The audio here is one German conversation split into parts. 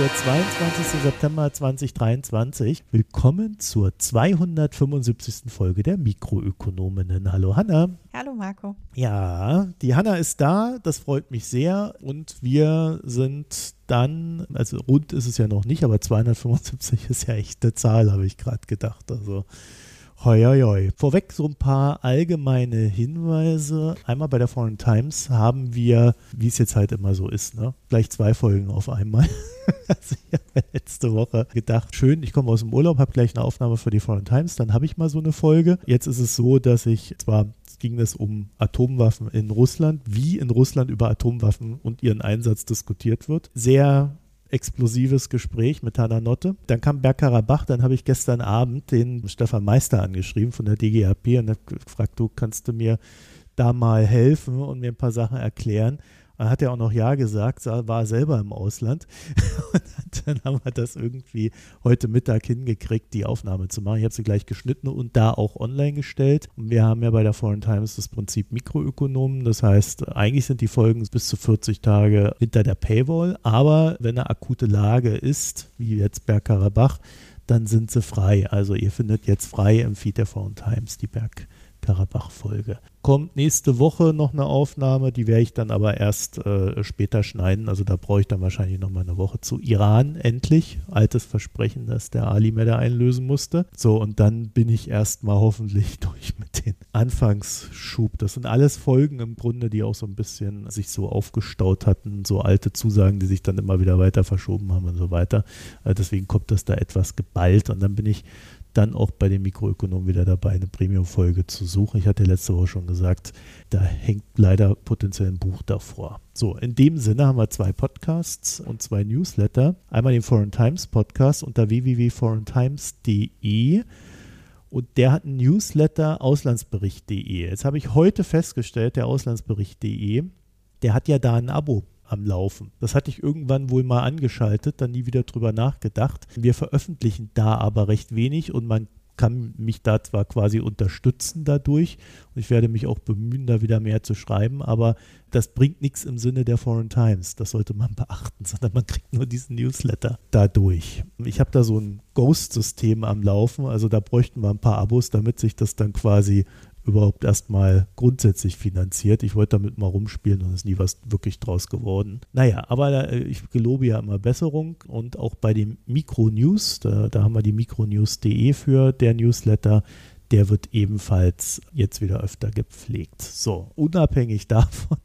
Der 22. September 2023. Willkommen zur 275. Folge der Mikroökonominnen. Hallo Hanna. Hallo Marco. Ja, die Hanna ist da, das freut mich sehr und wir sind dann, also rund ist es ja noch nicht, aber 275 ist ja echt eine Zahl, habe ich gerade gedacht. Also Hoi, hoi, hoi. Vorweg so ein paar allgemeine Hinweise. Einmal bei der Foreign Times haben wir, wie es jetzt halt immer so ist, ne, gleich zwei Folgen auf einmal. also ich habe letzte Woche gedacht, schön, ich komme aus dem Urlaub, habe gleich eine Aufnahme für die Foreign Times, dann habe ich mal so eine Folge. Jetzt ist es so, dass ich zwar ging es um Atomwaffen in Russland, wie in Russland über Atomwaffen und ihren Einsatz diskutiert wird. Sehr explosives Gespräch mit Hanna Notte. Dann kam Bergkarabach, dann habe ich gestern Abend den Stefan Meister angeschrieben von der DGAP und habe gefragt, du kannst du mir da mal helfen und mir ein paar Sachen erklären. Dann hat er auch noch Ja gesagt, war selber im Ausland. Und dann haben wir das irgendwie heute Mittag hingekriegt, die Aufnahme zu machen. Ich habe sie gleich geschnitten und da auch online gestellt. Und wir haben ja bei der Foreign Times das Prinzip Mikroökonomen. Das heißt, eigentlich sind die Folgen bis zu 40 Tage hinter der Paywall. Aber wenn eine akute Lage ist, wie jetzt Bergkarabach, dann sind sie frei. Also ihr findet jetzt frei im Feed der Foreign Times die Berg Karabach-Folge. Kommt nächste Woche noch eine Aufnahme, die werde ich dann aber erst äh, später schneiden. Also da brauche ich dann wahrscheinlich noch mal eine Woche zu Iran endlich. Altes Versprechen, das der Ali mir da einlösen musste. So, und dann bin ich erstmal hoffentlich durch mit den Anfangsschub. Das sind alles Folgen im Grunde, die auch so ein bisschen sich so aufgestaut hatten. So alte Zusagen, die sich dann immer wieder weiter verschoben haben und so weiter. Äh, deswegen kommt das da etwas geballt. Und dann bin ich dann auch bei den Mikroökonomen wieder dabei, eine Premium-Folge zu suchen. Ich hatte letzte Woche schon gesagt, da hängt leider potenziell ein Buch davor. So, in dem Sinne haben wir zwei Podcasts und zwei Newsletter. Einmal den Foreign Times Podcast unter www.foreigntimes.de und der hat einen Newsletter auslandsbericht.de. Jetzt habe ich heute festgestellt, der auslandsbericht.de, der hat ja da ein Abo am Laufen. Das hatte ich irgendwann wohl mal angeschaltet, dann nie wieder drüber nachgedacht. Wir veröffentlichen da aber recht wenig und man kann mich da zwar quasi unterstützen dadurch und ich werde mich auch bemühen, da wieder mehr zu schreiben, aber das bringt nichts im Sinne der Foreign Times. Das sollte man beachten, sondern man kriegt nur diesen Newsletter dadurch. Ich habe da so ein Ghost-System am Laufen, also da bräuchten wir ein paar Abos, damit sich das dann quasi überhaupt erstmal grundsätzlich finanziert. Ich wollte damit mal rumspielen und ist nie was wirklich draus geworden. Naja, aber äh, ich gelobe ja immer Besserung und auch bei den Mikro-News, da, da haben wir die mikronews.de für der Newsletter, der wird ebenfalls jetzt wieder öfter gepflegt. So, unabhängig davon,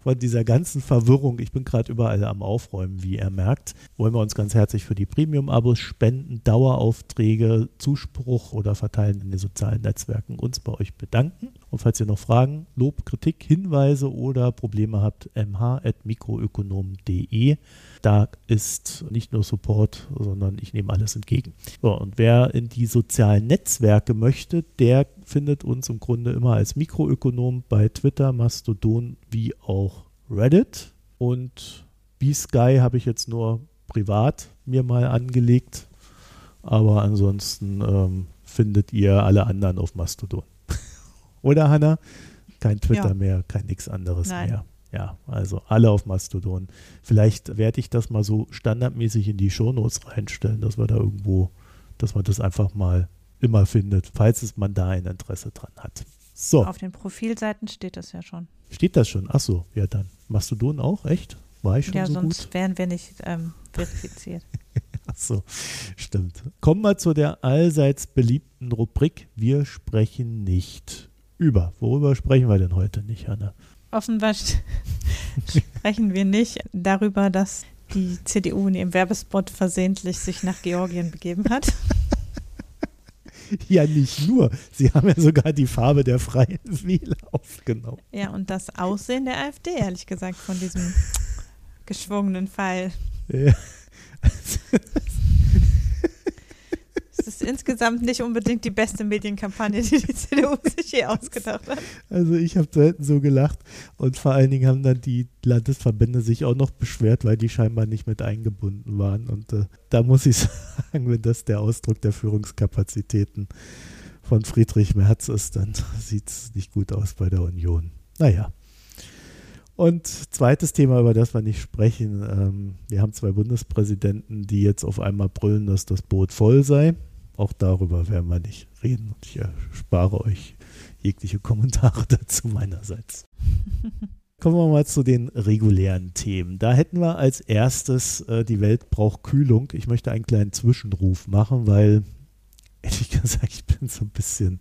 von dieser ganzen Verwirrung, ich bin gerade überall am Aufräumen, wie ihr merkt, wollen wir uns ganz herzlich für die Premium-Abos, Spenden, Daueraufträge, Zuspruch oder Verteilen in den sozialen Netzwerken uns bei euch bedanken. Und falls ihr noch Fragen, Lob, Kritik, Hinweise oder Probleme habt, mh.mikroökonom.de. Da ist nicht nur Support, sondern ich nehme alles entgegen. So, und wer in die sozialen Netzwerke möchte, der findet uns im Grunde immer als Mikroökonom bei Twitter, Mastodon wie auch Reddit. Und B-Sky habe ich jetzt nur privat mir mal angelegt. Aber ansonsten ähm, findet ihr alle anderen auf Mastodon. Oder Hanna? Kein Twitter ja. mehr, kein nichts anderes Nein. mehr. Ja, also alle auf Mastodon. Vielleicht werde ich das mal so standardmäßig in die Shownotes reinstellen, dass wir da irgendwo, dass man das einfach mal immer findet, falls es man da ein Interesse dran hat. So. Auf den Profilseiten steht das ja schon. Steht das schon? Achso, ja dann. Mastodon auch, echt? War ich schon ja, so sonst gut? wären wir nicht ähm, verifiziert. Achso, stimmt. Kommen wir zu der allseits beliebten Rubrik Wir sprechen nicht über. Worüber sprechen wir denn heute nicht, Hanna? Offenbar sprechen wir nicht darüber, dass die CDU in ihrem Werbespot versehentlich sich nach Georgien begeben hat. Ja, nicht nur. Sie haben ja sogar die Farbe der Freien Wähler aufgenommen. Ja, und das Aussehen der AfD, ehrlich gesagt, von diesem geschwungenen Pfeil. Ja. Es ist insgesamt nicht unbedingt die beste Medienkampagne, die die CDU sich je ausgedacht hat. Also ich habe selten so gelacht und vor allen Dingen haben dann die Landesverbände sich auch noch beschwert, weil die scheinbar nicht mit eingebunden waren. Und äh, da muss ich sagen, wenn das der Ausdruck der Führungskapazitäten von Friedrich Merz ist, dann sieht es nicht gut aus bei der Union. Naja. Und zweites Thema, über das wir nicht sprechen. Ähm, wir haben zwei Bundespräsidenten, die jetzt auf einmal brüllen, dass das Boot voll sei. Auch darüber werden wir nicht reden. Und ich erspare euch jegliche Kommentare dazu meinerseits. Kommen wir mal zu den regulären Themen. Da hätten wir als erstes äh, die Welt braucht Kühlung. Ich möchte einen kleinen Zwischenruf machen, weil ehrlich gesagt, ich bin so ein bisschen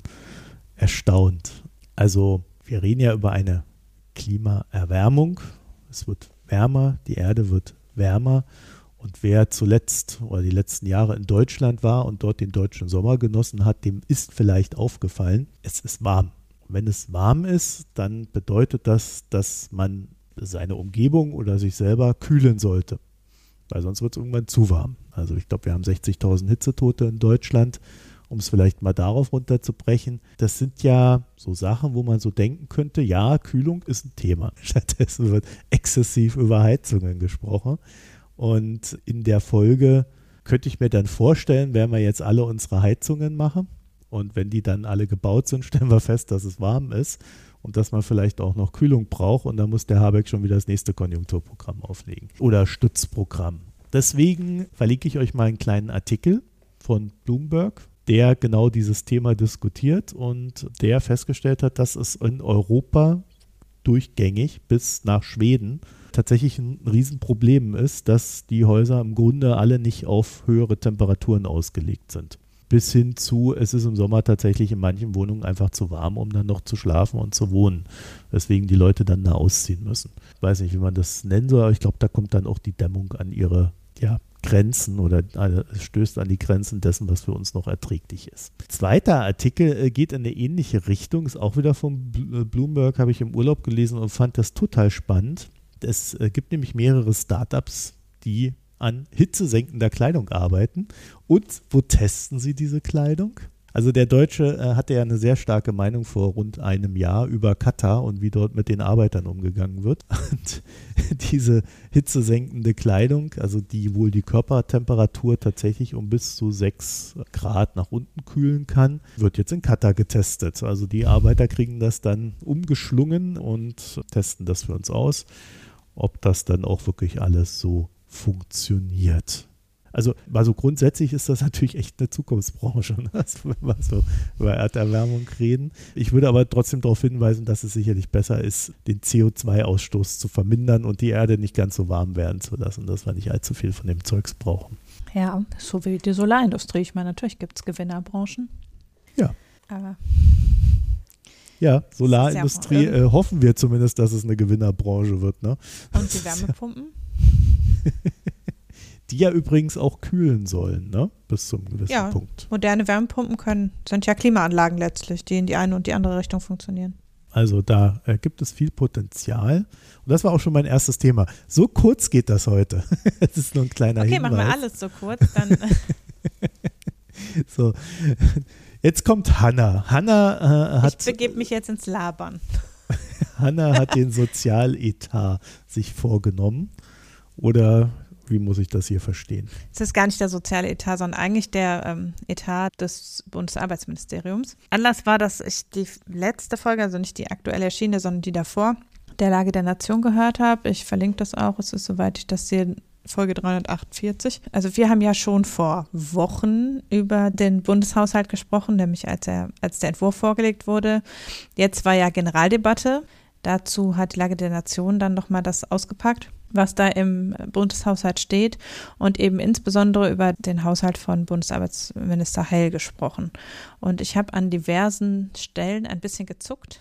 erstaunt. Also wir reden ja über eine Klimaerwärmung. Es wird wärmer, die Erde wird wärmer. Und wer zuletzt oder die letzten Jahre in Deutschland war und dort den deutschen Sommer genossen hat, dem ist vielleicht aufgefallen, es ist warm. Wenn es warm ist, dann bedeutet das, dass man seine Umgebung oder sich selber kühlen sollte. Weil sonst wird es irgendwann zu warm. Also ich glaube, wir haben 60.000 Hitzetote in Deutschland, um es vielleicht mal darauf runterzubrechen. Das sind ja so Sachen, wo man so denken könnte, ja, Kühlung ist ein Thema. Stattdessen wird exzessiv über Heizungen gesprochen. Und in der Folge könnte ich mir dann vorstellen, werden wir jetzt alle unsere Heizungen machen und wenn die dann alle gebaut sind, stellen wir fest, dass es warm ist und dass man vielleicht auch noch Kühlung braucht. Und dann muss der Habeck schon wieder das nächste Konjunkturprogramm auflegen oder Stützprogramm. Deswegen verlinke ich euch mal einen kleinen Artikel von Bloomberg, der genau dieses Thema diskutiert und der festgestellt hat, dass es in Europa durchgängig bis nach Schweden tatsächlich ein Riesenproblem ist, dass die Häuser im Grunde alle nicht auf höhere Temperaturen ausgelegt sind bis hin zu, es ist im Sommer tatsächlich in manchen Wohnungen einfach zu warm, um dann noch zu schlafen und zu wohnen. Weswegen die Leute dann da ausziehen müssen. Ich weiß nicht, wie man das nennen soll, aber ich glaube, da kommt dann auch die Dämmung an ihre ja, Grenzen oder äh, stößt an die Grenzen dessen, was für uns noch erträglich ist. Zweiter Artikel äh, geht in eine ähnliche Richtung, ist auch wieder von äh, Bloomberg, habe ich im Urlaub gelesen und fand das total spannend. Es gibt nämlich mehrere Startups, die an hitzesenkender Kleidung arbeiten. Und wo testen sie diese Kleidung? Also der Deutsche äh, hatte ja eine sehr starke Meinung vor rund einem Jahr über Katar und wie dort mit den Arbeitern umgegangen wird. Und diese hitzesenkende Kleidung, also die wohl die Körpertemperatur tatsächlich um bis zu 6 Grad nach unten kühlen kann, wird jetzt in Katar getestet. Also die Arbeiter kriegen das dann umgeschlungen und testen das für uns aus, ob das dann auch wirklich alles so funktioniert. Also, also grundsätzlich ist das natürlich echt eine Zukunftsbranche, ne? also, wenn wir so über Erderwärmung reden. Ich würde aber trotzdem darauf hinweisen, dass es sicherlich besser ist, den CO2-Ausstoß zu vermindern und die Erde nicht ganz so warm werden zu lassen, dass wir nicht allzu viel von dem Zeugs brauchen. Ja, so wie die Solarindustrie. Ich meine, natürlich gibt es Gewinnerbranchen. Ja. Aber ja, Solarindustrie ja äh, hoffen wir zumindest, dass es eine Gewinnerbranche wird. Ne? Und die Wärmepumpen? die ja übrigens auch kühlen sollen, ne? Bis zum gewissen ja, Punkt. Moderne Wärmepumpen können, sind ja Klimaanlagen letztlich, die in die eine und die andere Richtung funktionieren. Also da äh, gibt es viel Potenzial. Und das war auch schon mein erstes Thema. So kurz geht das heute. Es ist nur ein kleiner okay, Hinweis. Okay, machen wir alles so kurz. Dann so, jetzt kommt Hanna. Hanna äh, hat. Ich begebe mich jetzt ins Labern. Hanna hat den Sozialetat sich vorgenommen. Oder wie muss ich das hier verstehen? Es ist gar nicht der soziale Etat, sondern eigentlich der ähm, Etat des Bundesarbeitsministeriums. Anlass war, dass ich die letzte Folge, also nicht die aktuell erschienene, sondern die davor, der Lage der Nation gehört habe. Ich verlinke das auch. Es ist, soweit ich das sehe, Folge 348. Also wir haben ja schon vor Wochen über den Bundeshaushalt gesprochen, nämlich als er, als der Entwurf vorgelegt wurde. Jetzt war ja Generaldebatte. Dazu hat die Lage der Nation dann nochmal das ausgepackt was da im Bundeshaushalt steht und eben insbesondere über den Haushalt von Bundesarbeitsminister Heil gesprochen. Und ich habe an diversen Stellen ein bisschen gezuckt,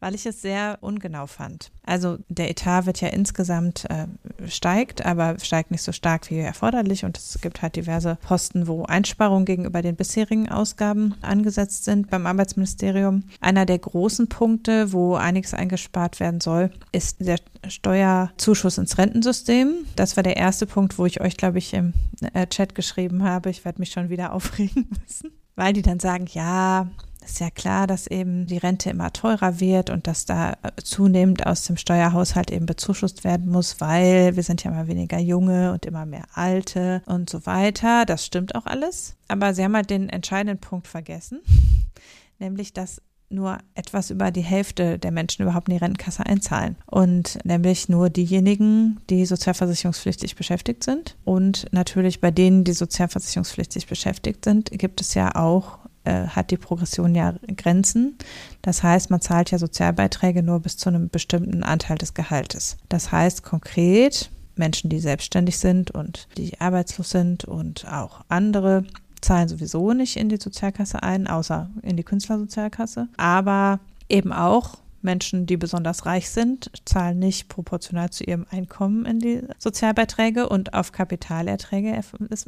weil ich es sehr ungenau fand. Also der Etat wird ja insgesamt äh, steigt, aber steigt nicht so stark wie erforderlich und es gibt halt diverse Posten, wo Einsparungen gegenüber den bisherigen Ausgaben angesetzt sind beim Arbeitsministerium. Einer der großen Punkte, wo einiges eingespart werden soll, ist der Steuerzuschuss ins Rentensystem. Das war der erste Punkt, wo ich euch, glaube ich, im äh, Chat geschrieben habe. Ich werde mich schon wieder aufregen müssen weil die dann sagen, ja, ist ja klar, dass eben die Rente immer teurer wird und dass da zunehmend aus dem Steuerhaushalt eben bezuschusst werden muss, weil wir sind ja immer weniger junge und immer mehr alte und so weiter. Das stimmt auch alles. Aber sie haben halt den entscheidenden Punkt vergessen, nämlich dass nur etwas über die Hälfte der Menschen überhaupt in die Rentenkasse einzahlen. Und nämlich nur diejenigen, die sozialversicherungspflichtig beschäftigt sind. Und natürlich bei denen, die sozialversicherungspflichtig beschäftigt sind, gibt es ja auch äh, hat die Progression ja Grenzen. Das heißt, man zahlt ja Sozialbeiträge nur bis zu einem bestimmten Anteil des Gehaltes. Das heißt konkret, Menschen, die selbstständig sind und die arbeitslos sind und auch andere zahlen sowieso nicht in die Sozialkasse ein, außer in die Künstlersozialkasse. Aber eben auch Menschen, die besonders reich sind, zahlen nicht proportional zu ihrem Einkommen in die Sozialbeiträge und auf Kapitalerträge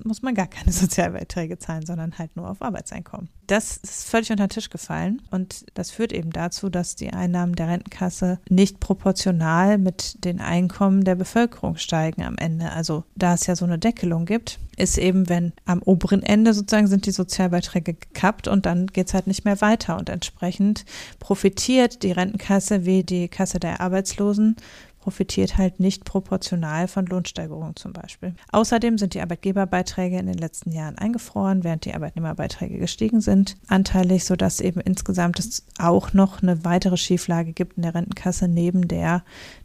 muss man gar keine Sozialbeiträge zahlen, sondern halt nur auf Arbeitseinkommen. Das ist völlig unter den Tisch gefallen und das führt eben dazu, dass die Einnahmen der Rentenkasse nicht proportional mit den Einkommen der Bevölkerung steigen am Ende. Also da es ja so eine Deckelung gibt, ist eben, wenn am oberen Ende sozusagen sind die Sozialbeiträge gekappt und dann geht es halt nicht mehr weiter und entsprechend profitiert die Rentenkasse wie die Kasse der Arbeitslosen profitiert halt nicht proportional von Lohnsteigerungen zum Beispiel. Außerdem sind die Arbeitgeberbeiträge in den letzten Jahren eingefroren, während die Arbeitnehmerbeiträge gestiegen sind, anteilig, sodass eben insgesamt es auch noch eine weitere Schieflage gibt in der Rentenkasse neben der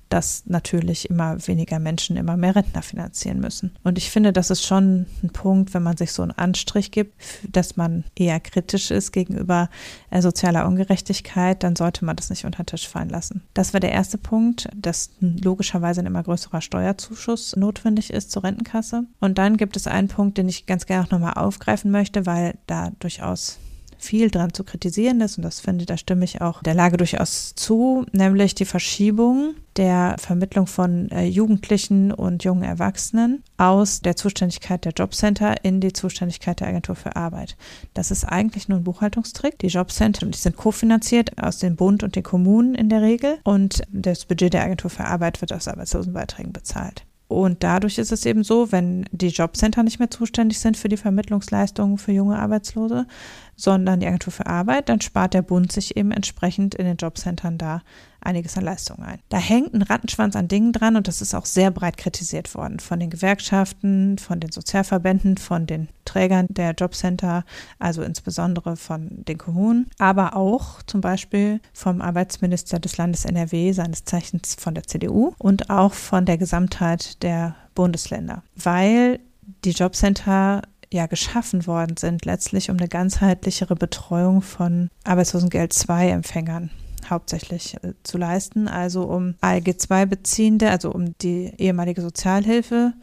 dass natürlich immer weniger Menschen immer mehr Rentner finanzieren müssen. Und ich finde, das ist schon ein Punkt, wenn man sich so einen Anstrich gibt, dass man eher kritisch ist gegenüber äh, sozialer Ungerechtigkeit, dann sollte man das nicht unter den Tisch fallen lassen. Das war der erste Punkt, dass logischerweise ein immer größerer Steuerzuschuss notwendig ist zur Rentenkasse. Und dann gibt es einen Punkt, den ich ganz gerne auch nochmal aufgreifen möchte, weil da durchaus viel dran zu kritisieren ist, und das finde, da stimme ich auch der Lage durchaus zu, nämlich die Verschiebung der Vermittlung von äh, Jugendlichen und jungen Erwachsenen aus der Zuständigkeit der Jobcenter in die Zuständigkeit der Agentur für Arbeit. Das ist eigentlich nur ein Buchhaltungstrick. Die Jobcenter die sind kofinanziert aus dem Bund und den Kommunen in der Regel und das Budget der Agentur für Arbeit wird aus Arbeitslosenbeiträgen bezahlt. Und dadurch ist es eben so, wenn die Jobcenter nicht mehr zuständig sind für die Vermittlungsleistungen für junge Arbeitslose, sondern die Agentur für Arbeit, dann spart der Bund sich eben entsprechend in den Jobcentern da einiges an Leistungen ein. Da hängt ein Rattenschwanz an Dingen dran und das ist auch sehr breit kritisiert worden von den Gewerkschaften, von den Sozialverbänden, von den Trägern der Jobcenter, also insbesondere von den Kommunen, aber auch zum Beispiel vom Arbeitsminister des Landes NRW, seines Zeichens von der CDU und auch von der Gesamtheit der Bundesländer, weil die Jobcenter ja geschaffen worden sind, letztlich um eine ganzheitlichere Betreuung von Arbeitslosengeld II-Empfängern hauptsächlich äh, zu leisten, also um ALG-2-Beziehende, also um die ehemalige Sozialhilfe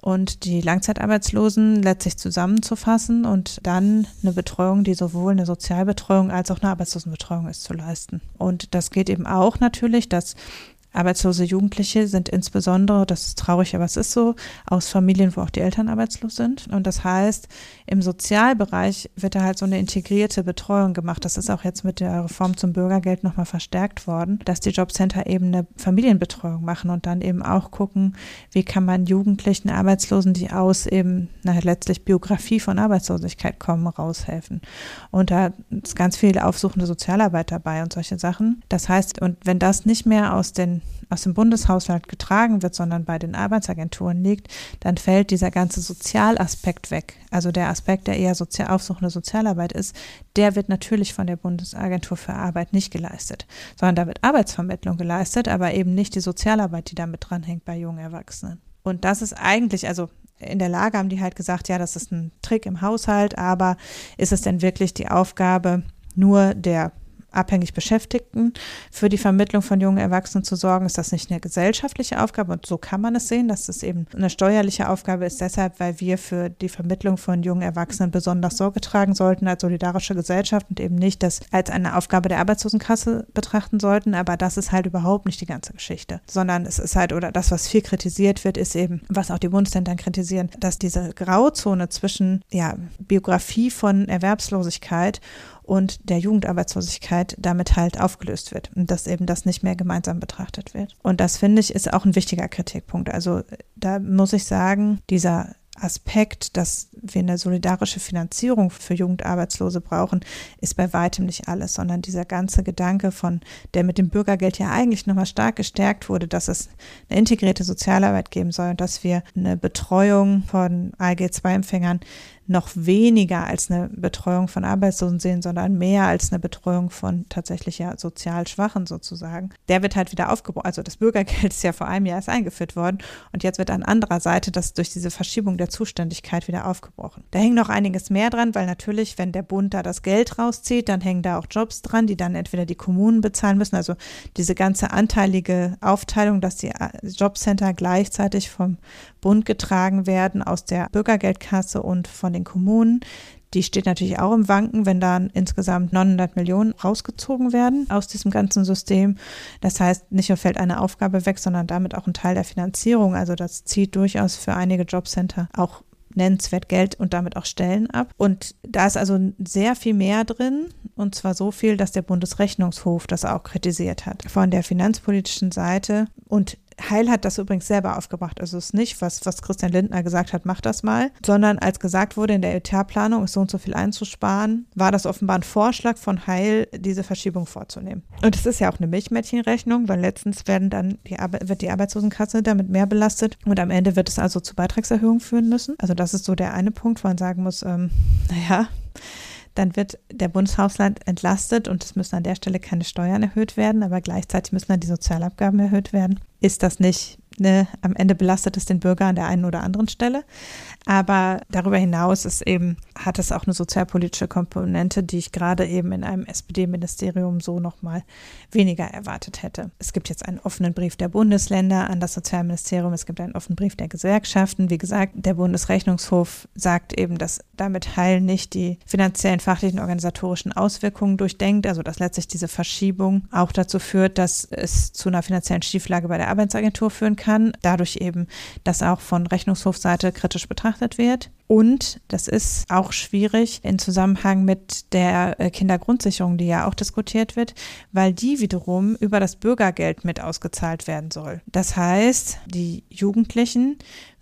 und die Langzeitarbeitslosen letztlich zusammenzufassen und dann eine Betreuung, die sowohl eine Sozialbetreuung als auch eine Arbeitslosenbetreuung ist, zu leisten. Und das geht eben auch natürlich, dass Arbeitslose Jugendliche sind insbesondere, das ist traurig, aber es ist so, aus Familien, wo auch die Eltern arbeitslos sind. Und das heißt, im Sozialbereich wird da halt so eine integrierte Betreuung gemacht. Das ist auch jetzt mit der Reform zum Bürgergeld nochmal verstärkt worden, dass die Jobcenter eben eine Familienbetreuung machen und dann eben auch gucken, wie kann man Jugendlichen, Arbeitslosen, die aus eben na, letztlich Biografie von Arbeitslosigkeit kommen, raushelfen. Und da ist ganz viel aufsuchende Sozialarbeit dabei und solche Sachen. Das heißt, und wenn das nicht mehr aus den aus dem Bundeshaushalt getragen wird, sondern bei den Arbeitsagenturen liegt, dann fällt dieser ganze Sozialaspekt weg. Also der Aspekt, der eher sozial, aufsuchende Sozialarbeit ist, der wird natürlich von der Bundesagentur für Arbeit nicht geleistet, sondern da wird Arbeitsvermittlung geleistet, aber eben nicht die Sozialarbeit, die damit dranhängt bei jungen Erwachsenen. Und das ist eigentlich, also in der Lage haben die halt gesagt, ja, das ist ein Trick im Haushalt, aber ist es denn wirklich die Aufgabe nur der abhängig Beschäftigten für die Vermittlung von jungen Erwachsenen zu sorgen, ist das nicht eine gesellschaftliche Aufgabe. Und so kann man es sehen, dass es eben eine steuerliche Aufgabe ist, deshalb, weil wir für die Vermittlung von jungen Erwachsenen besonders Sorge tragen sollten als solidarische Gesellschaft und eben nicht das als eine Aufgabe der Arbeitslosenkasse betrachten sollten, aber das ist halt überhaupt nicht die ganze Geschichte, sondern es ist halt, oder das, was viel kritisiert wird, ist eben, was auch die Bundesländer kritisieren, dass diese Grauzone zwischen ja, Biografie von Erwerbslosigkeit und der Jugendarbeitslosigkeit damit halt aufgelöst wird und dass eben das nicht mehr gemeinsam betrachtet wird. Und das finde ich ist auch ein wichtiger Kritikpunkt. Also da muss ich sagen, dieser Aspekt, dass wir eine solidarische Finanzierung für Jugendarbeitslose brauchen, ist bei weitem nicht alles, sondern dieser ganze Gedanke von, der mit dem Bürgergeld ja eigentlich nochmal stark gestärkt wurde, dass es eine integrierte Sozialarbeit geben soll und dass wir eine Betreuung von ALG-2-Empfängern noch weniger als eine Betreuung von Arbeitslosen sehen, sondern mehr als eine Betreuung von tatsächlich ja sozial Schwachen sozusagen. Der wird halt wieder aufgebaut. Also das Bürgergeld ist ja vor einem Jahr erst eingeführt worden und jetzt wird an anderer Seite das durch diese Verschiebung der Zuständigkeit wieder aufgebrochen. Da hängt noch einiges mehr dran, weil natürlich, wenn der Bund da das Geld rauszieht, dann hängen da auch Jobs dran, die dann entweder die Kommunen bezahlen müssen. Also diese ganze anteilige Aufteilung, dass die äh, Jobcenter gleichzeitig vom Bund getragen werden aus der Bürgergeldkasse und von den Kommunen. Die steht natürlich auch im Wanken, wenn dann insgesamt 900 Millionen rausgezogen werden aus diesem ganzen System. Das heißt, nicht nur fällt eine Aufgabe weg, sondern damit auch ein Teil der Finanzierung. Also das zieht durchaus für einige Jobcenter auch nennenswert Geld und damit auch Stellen ab. Und da ist also sehr viel mehr drin, und zwar so viel, dass der Bundesrechnungshof das auch kritisiert hat. Von der finanzpolitischen Seite und Heil hat das übrigens selber aufgebracht. Also es ist nicht, was, was Christian Lindner gesagt hat, mach das mal, sondern als gesagt wurde, in der Etatplanung ist so und so viel einzusparen, war das offenbar ein Vorschlag von Heil, diese Verschiebung vorzunehmen. Und es ist ja auch eine Milchmädchenrechnung, weil letztens werden dann die wird die Arbeitslosenkasse damit mehr belastet und am Ende wird es also zu Beitragserhöhungen führen müssen. Also das ist so der eine Punkt, wo man sagen muss, ähm, naja, dann wird der Bundeshaushalt entlastet und es müssen an der Stelle keine Steuern erhöht werden, aber gleichzeitig müssen dann die Sozialabgaben erhöht werden. Ist das nicht ne, am Ende belastet es den Bürger an der einen oder anderen Stelle. Aber darüber hinaus ist eben, hat es auch eine sozialpolitische Komponente, die ich gerade eben in einem SPD-Ministerium so nochmal weniger erwartet hätte. Es gibt jetzt einen offenen Brief der Bundesländer an das Sozialministerium, es gibt einen offenen Brief der Gewerkschaften. Wie gesagt, der Bundesrechnungshof sagt eben, dass damit Heil nicht die finanziellen, fachlichen, organisatorischen Auswirkungen durchdenkt, also dass letztlich diese Verschiebung auch dazu führt, dass es zu einer finanziellen Schieflage bei der Arbeitsagentur führen kann dadurch eben, dass auch von Rechnungshofseite kritisch betrachtet wird. Und das ist auch schwierig im Zusammenhang mit der äh, Kindergrundsicherung, die ja auch diskutiert wird, weil die wiederum über das Bürgergeld mit ausgezahlt werden soll. Das heißt, die Jugendlichen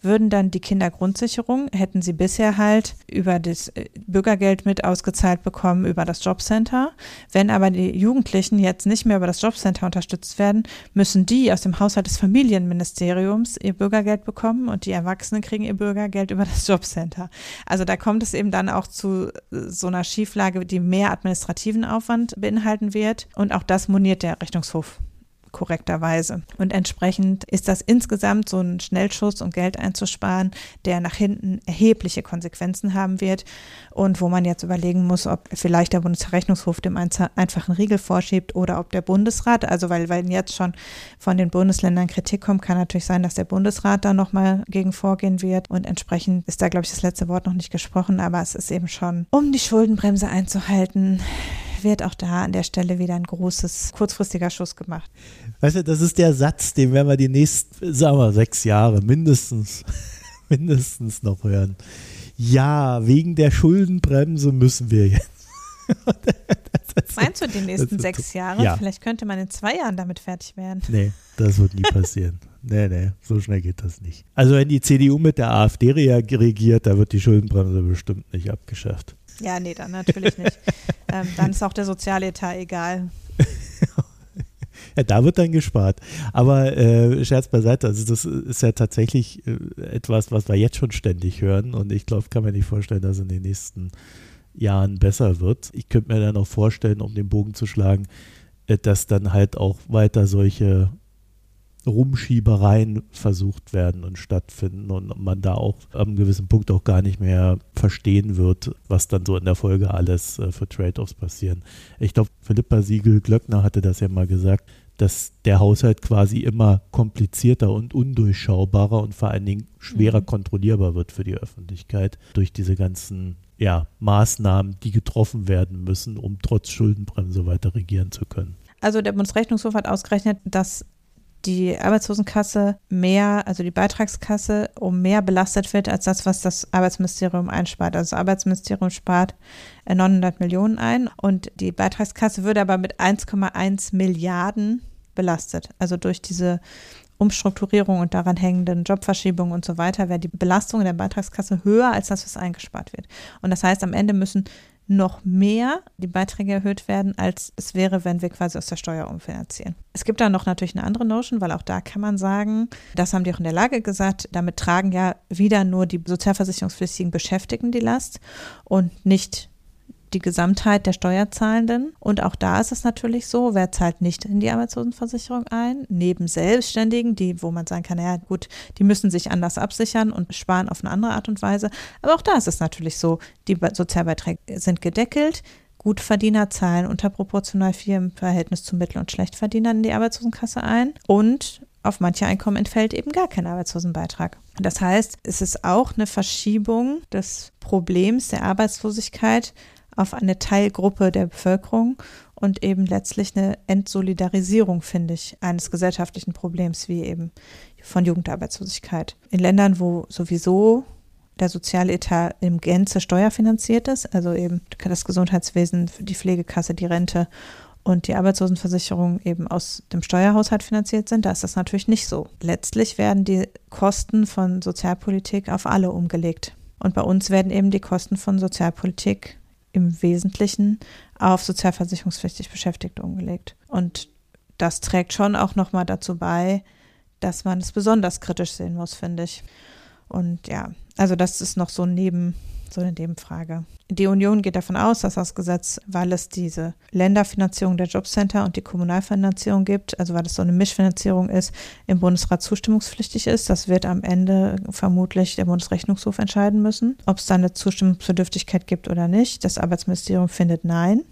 würden dann die Kindergrundsicherung, hätten sie bisher halt über das äh, Bürgergeld mit ausgezahlt bekommen über das Jobcenter. Wenn aber die Jugendlichen jetzt nicht mehr über das Jobcenter unterstützt werden, müssen die aus dem Haushalt des Familienministeriums ihr Bürgergeld bekommen und die Erwachsenen kriegen ihr Bürgergeld über das Jobcenter. Also da kommt es eben dann auch zu äh, so einer Schieflage, die mehr administrativen Aufwand beinhalten wird. Und auch das moniert der Rechnungshof korrekterweise. Und entsprechend ist das insgesamt so ein Schnellschuss, um Geld einzusparen, der nach hinten erhebliche Konsequenzen haben wird und wo man jetzt überlegen muss, ob vielleicht der Bundesrechnungshof dem einfachen Riegel vorschiebt oder ob der Bundesrat, also weil, weil jetzt schon von den Bundesländern Kritik kommt, kann natürlich sein, dass der Bundesrat da nochmal gegen vorgehen wird und entsprechend ist da, glaube ich, das letzte Wort noch nicht gesprochen, aber es ist eben schon, um die Schuldenbremse einzuhalten, wird auch da an der Stelle wieder ein großes, kurzfristiger Schuss gemacht. Weißt du, das ist der Satz, den werden wir die nächsten, sagen wir, sechs Jahre mindestens, mindestens noch hören. Ja, wegen der Schuldenbremse müssen wir jetzt. Meinst du die nächsten sechs Jahre? Ja. Vielleicht könnte man in zwei Jahren damit fertig werden. Nee, das wird nie passieren. nee, nee, so schnell geht das nicht. Also wenn die CDU mit der AfD reagiert, da wird die Schuldenbremse bestimmt nicht abgeschafft. Ja, nee, dann natürlich nicht. ähm, dann ist auch der Sozialetat egal. Ja, da wird dann gespart. Aber äh, Scherz beiseite, also das ist ja tatsächlich äh, etwas, was wir jetzt schon ständig hören und ich glaube, kann mir nicht vorstellen, dass in den nächsten Jahren besser wird. Ich könnte mir dann auch vorstellen, um den Bogen zu schlagen, äh, dass dann halt auch weiter solche Rumschiebereien versucht werden und stattfinden und man da auch am gewissen Punkt auch gar nicht mehr verstehen wird, was dann so in der Folge alles äh, für Trade-offs passieren. Ich glaube, Philippa Siegel-Glöckner hatte das ja mal gesagt, dass der Haushalt quasi immer komplizierter und undurchschaubarer und vor allen Dingen schwerer mhm. kontrollierbar wird für die Öffentlichkeit durch diese ganzen ja, Maßnahmen, die getroffen werden müssen, um trotz Schuldenbremse weiter regieren zu können. Also der Bundesrechnungshof hat ausgerechnet, dass die Arbeitslosenkasse mehr, also die Beitragskasse, um mehr belastet wird als das, was das Arbeitsministerium einspart. Also das Arbeitsministerium spart 900 Millionen ein und die Beitragskasse würde aber mit 1,1 Milliarden belastet. Also durch diese Umstrukturierung und daran hängenden Jobverschiebungen und so weiter, wäre die Belastung in der Beitragskasse höher als das, was eingespart wird. Und das heißt, am Ende müssen noch mehr die Beiträge erhöht werden, als es wäre, wenn wir quasi aus der Steuer umfinanzieren. Es gibt da noch natürlich eine andere Notion, weil auch da kann man sagen, das haben die auch in der Lage gesagt, damit tragen ja wieder nur die sozialversicherungspflichtigen Beschäftigten die Last und nicht die Gesamtheit der Steuerzahlenden. Und auch da ist es natürlich so, wer zahlt nicht in die Arbeitslosenversicherung ein? Neben Selbstständigen, die, wo man sagen kann, ja gut, die müssen sich anders absichern und sparen auf eine andere Art und Weise. Aber auch da ist es natürlich so, die Sozialbeiträge sind gedeckelt. Gutverdiener zahlen unterproportional viel im Verhältnis zu Mittel- und Schlechtverdienern in die Arbeitslosenkasse ein. Und auf manche Einkommen entfällt eben gar kein Arbeitslosenbeitrag. Das heißt, es ist auch eine Verschiebung des Problems der Arbeitslosigkeit auf eine Teilgruppe der Bevölkerung und eben letztlich eine Entsolidarisierung, finde ich, eines gesellschaftlichen Problems wie eben von Jugendarbeitslosigkeit. In Ländern, wo sowieso der Sozialetat im Gänze steuerfinanziert ist, also eben das Gesundheitswesen, die Pflegekasse, die Rente und die Arbeitslosenversicherung eben aus dem Steuerhaushalt finanziert sind, da ist das natürlich nicht so. Letztlich werden die Kosten von Sozialpolitik auf alle umgelegt. Und bei uns werden eben die Kosten von Sozialpolitik im Wesentlichen auf sozialversicherungspflichtig Beschäftigte umgelegt. Und das trägt schon auch nochmal dazu bei, dass man es besonders kritisch sehen muss, finde ich. Und ja, also das ist noch so neben so eine Nebenfrage. Die Union geht davon aus, dass das Gesetz, weil es diese Länderfinanzierung der Jobcenter und die Kommunalfinanzierung gibt, also weil es so eine Mischfinanzierung ist, im Bundesrat zustimmungspflichtig ist. Das wird am Ende vermutlich der Bundesrechnungshof entscheiden müssen, ob es da eine Zustimmungsbedürftigkeit gibt oder nicht. Das Arbeitsministerium findet nein.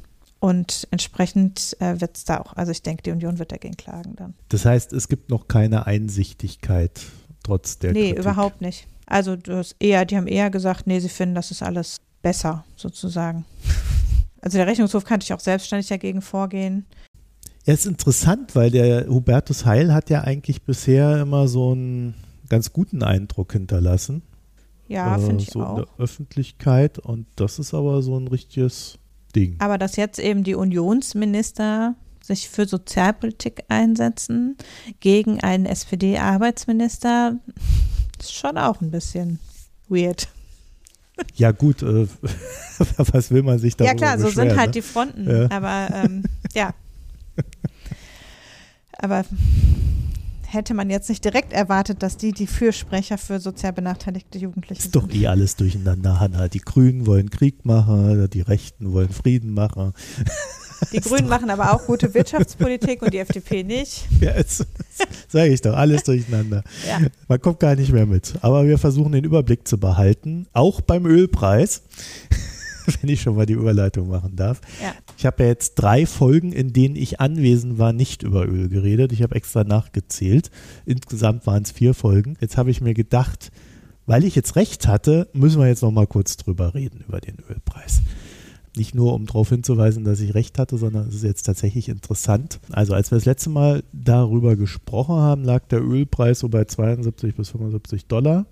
Und entsprechend äh, wird es da auch, also ich denke, die Union wird dagegen klagen dann. Das heißt, es gibt noch keine Einsichtigkeit trotz der. Nee, Kritik. überhaupt nicht. Also das eher, die haben eher gesagt, nee, sie finden, das ist alles besser, sozusagen. Also der Rechnungshof kann sich auch selbstständig dagegen vorgehen. Ja, ist interessant, weil der Hubertus Heil hat ja eigentlich bisher immer so einen ganz guten Eindruck hinterlassen. Ja, äh, finde ich so auch. in der Öffentlichkeit und das ist aber so ein richtiges Ding. Aber dass jetzt eben die Unionsminister sich für Sozialpolitik einsetzen gegen einen SPD-Arbeitsminister, ist schon auch ein bisschen weird. Ja gut, äh, was will man sich da Ja klar, so sind halt ne? die Fronten. Ja. Aber ähm, ja. Aber hätte man jetzt nicht direkt erwartet, dass die die Fürsprecher für sozial benachteiligte Jugendliche Ist doch sind. eh alles durcheinander, Hanna. Die Grünen wollen Krieg machen, die Rechten wollen Frieden machen. Die Grünen machen aber auch gute Wirtschaftspolitik und die FDP nicht. Ja, sage ich doch, alles durcheinander. Ja. Man kommt gar nicht mehr mit. Aber wir versuchen den Überblick zu behalten, auch beim Ölpreis, wenn ich schon mal die Überleitung machen darf. Ja. Ich habe ja jetzt drei Folgen, in denen ich anwesend war, nicht über Öl geredet. Ich habe extra nachgezählt. Insgesamt waren es vier Folgen. Jetzt habe ich mir gedacht, weil ich jetzt recht hatte, müssen wir jetzt noch mal kurz drüber reden, über den Ölpreis. Nicht nur, um darauf hinzuweisen, dass ich recht hatte, sondern es ist jetzt tatsächlich interessant. Also als wir das letzte Mal darüber gesprochen haben, lag der Ölpreis so bei 72 bis 75 Dollar.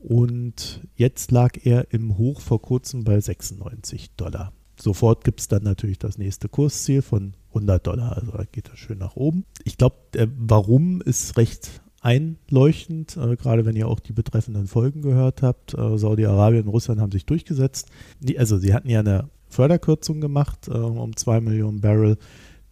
Und jetzt lag er im Hoch vor kurzem bei 96 Dollar. Sofort gibt es dann natürlich das nächste Kursziel von 100 Dollar. Also da geht das schön nach oben. Ich glaube, äh, warum ist recht einleuchtend, äh, gerade wenn ihr auch die betreffenden Folgen gehört habt. Äh, Saudi-Arabien und Russland haben sich durchgesetzt. Die, also sie hatten ja eine Förderkürzung gemacht äh, um 2 Millionen Barrel,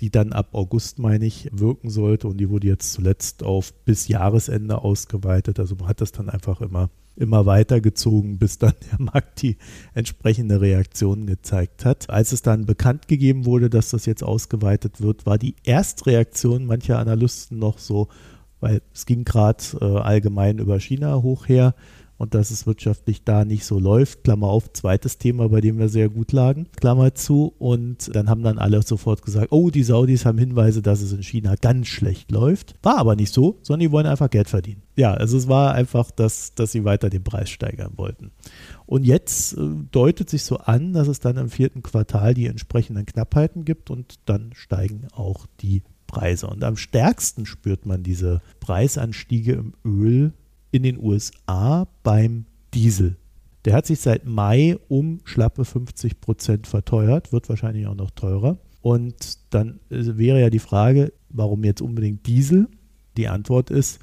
die dann ab August, meine ich, wirken sollte und die wurde jetzt zuletzt auf bis Jahresende ausgeweitet. Also man hat das dann einfach immer, immer weitergezogen, bis dann der Markt die entsprechende Reaktion gezeigt hat. Als es dann bekannt gegeben wurde, dass das jetzt ausgeweitet wird, war die Erstreaktion mancher Analysten noch so, weil es ging gerade äh, allgemein über China hoch her und dass es wirtschaftlich da nicht so läuft. Klammer auf, zweites Thema, bei dem wir sehr gut lagen, Klammer zu. Und dann haben dann alle sofort gesagt, oh, die Saudis haben Hinweise, dass es in China ganz schlecht läuft. War aber nicht so, sondern die wollen einfach Geld verdienen. Ja, also es war einfach, dass, dass sie weiter den Preis steigern wollten. Und jetzt äh, deutet sich so an, dass es dann im vierten Quartal die entsprechenden Knappheiten gibt und dann steigen auch die Preise. Und am stärksten spürt man diese Preisanstiege im Öl in den USA beim Diesel. Der hat sich seit Mai um schlappe 50 Prozent verteuert, wird wahrscheinlich auch noch teurer. Und dann äh, wäre ja die Frage, warum jetzt unbedingt Diesel? Die Antwort ist,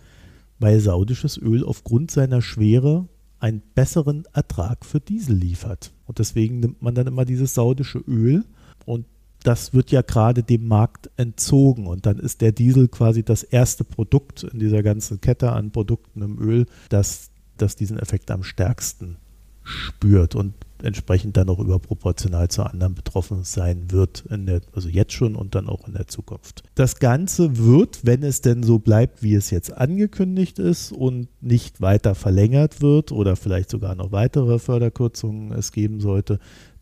weil saudisches Öl aufgrund seiner Schwere einen besseren Ertrag für Diesel liefert. Und deswegen nimmt man dann immer dieses saudische Öl und das wird ja gerade dem Markt entzogen und dann ist der Diesel quasi das erste Produkt in dieser ganzen Kette an Produkten im Öl, das, das diesen Effekt am stärksten spürt und entsprechend dann auch überproportional zu anderen betroffen sein wird, der, also jetzt schon und dann auch in der Zukunft. Das Ganze wird, wenn es denn so bleibt, wie es jetzt angekündigt ist und nicht weiter verlängert wird oder vielleicht sogar noch weitere Förderkürzungen es geben sollte,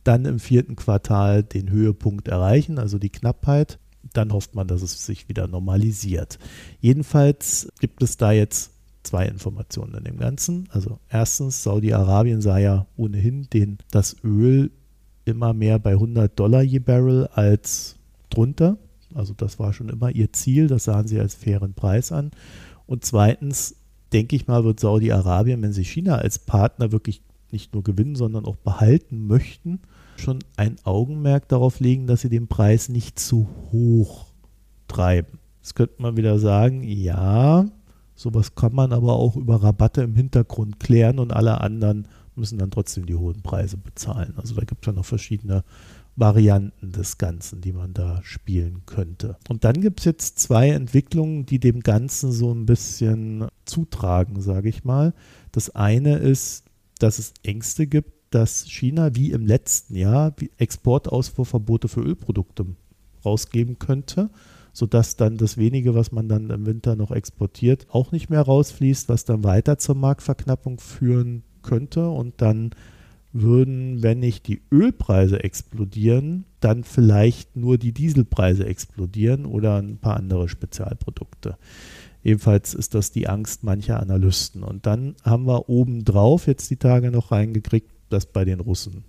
dann im vierten Quartal den Höhepunkt erreichen, also die Knappheit. Dann hofft man, dass es sich wieder normalisiert. Jedenfalls gibt es da jetzt zwei Informationen in dem Ganzen. Also erstens, Saudi-Arabien sah ja ohnehin den, das Öl immer mehr bei 100 Dollar je Barrel als drunter. Also das war schon immer ihr Ziel, das sahen sie als fairen Preis an. Und zweitens, denke ich mal, wird Saudi-Arabien, wenn sie China als Partner wirklich nicht nur gewinnen, sondern auch behalten möchten, schon ein Augenmerk darauf legen, dass sie den Preis nicht zu hoch treiben. Jetzt könnte man wieder sagen, ja, Sowas kann man aber auch über Rabatte im Hintergrund klären und alle anderen müssen dann trotzdem die hohen Preise bezahlen. Also da gibt es ja noch verschiedene Varianten des Ganzen, die man da spielen könnte. Und dann gibt es jetzt zwei Entwicklungen, die dem Ganzen so ein bisschen zutragen, sage ich mal. Das eine ist, dass es Ängste gibt, dass China wie im letzten Jahr Exportausfuhrverbote für Ölprodukte rausgeben könnte sodass dann das wenige, was man dann im Winter noch exportiert, auch nicht mehr rausfließt, was dann weiter zur Marktverknappung führen könnte und dann würden, wenn nicht die Ölpreise explodieren, dann vielleicht nur die Dieselpreise explodieren oder ein paar andere Spezialprodukte. Ebenfalls ist das die Angst mancher Analysten. Und dann haben wir obendrauf jetzt die Tage noch reingekriegt, dass bei den Russen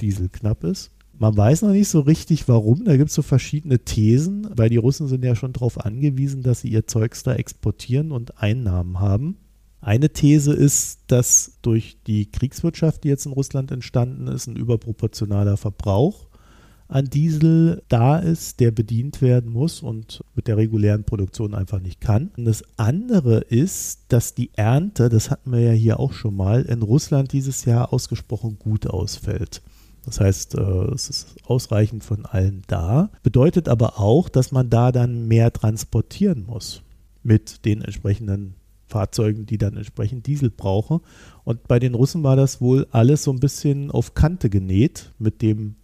Diesel knapp ist. Man weiß noch nicht so richtig, warum. Da gibt es so verschiedene Thesen, weil die Russen sind ja schon darauf angewiesen, dass sie ihr Zeugs da exportieren und Einnahmen haben. Eine These ist, dass durch die Kriegswirtschaft, die jetzt in Russland entstanden ist, ein überproportionaler Verbrauch an Diesel da ist, der bedient werden muss und mit der regulären Produktion einfach nicht kann. Und das andere ist, dass die Ernte, das hatten wir ja hier auch schon mal, in Russland dieses Jahr ausgesprochen gut ausfällt. Das heißt, äh, es ist ausreichend von allen da. Bedeutet aber auch, dass man da dann mehr transportieren muss mit den entsprechenden Fahrzeugen, die dann entsprechend Diesel brauchen. Und bei den Russen war das wohl alles so ein bisschen auf Kante genäht mit dem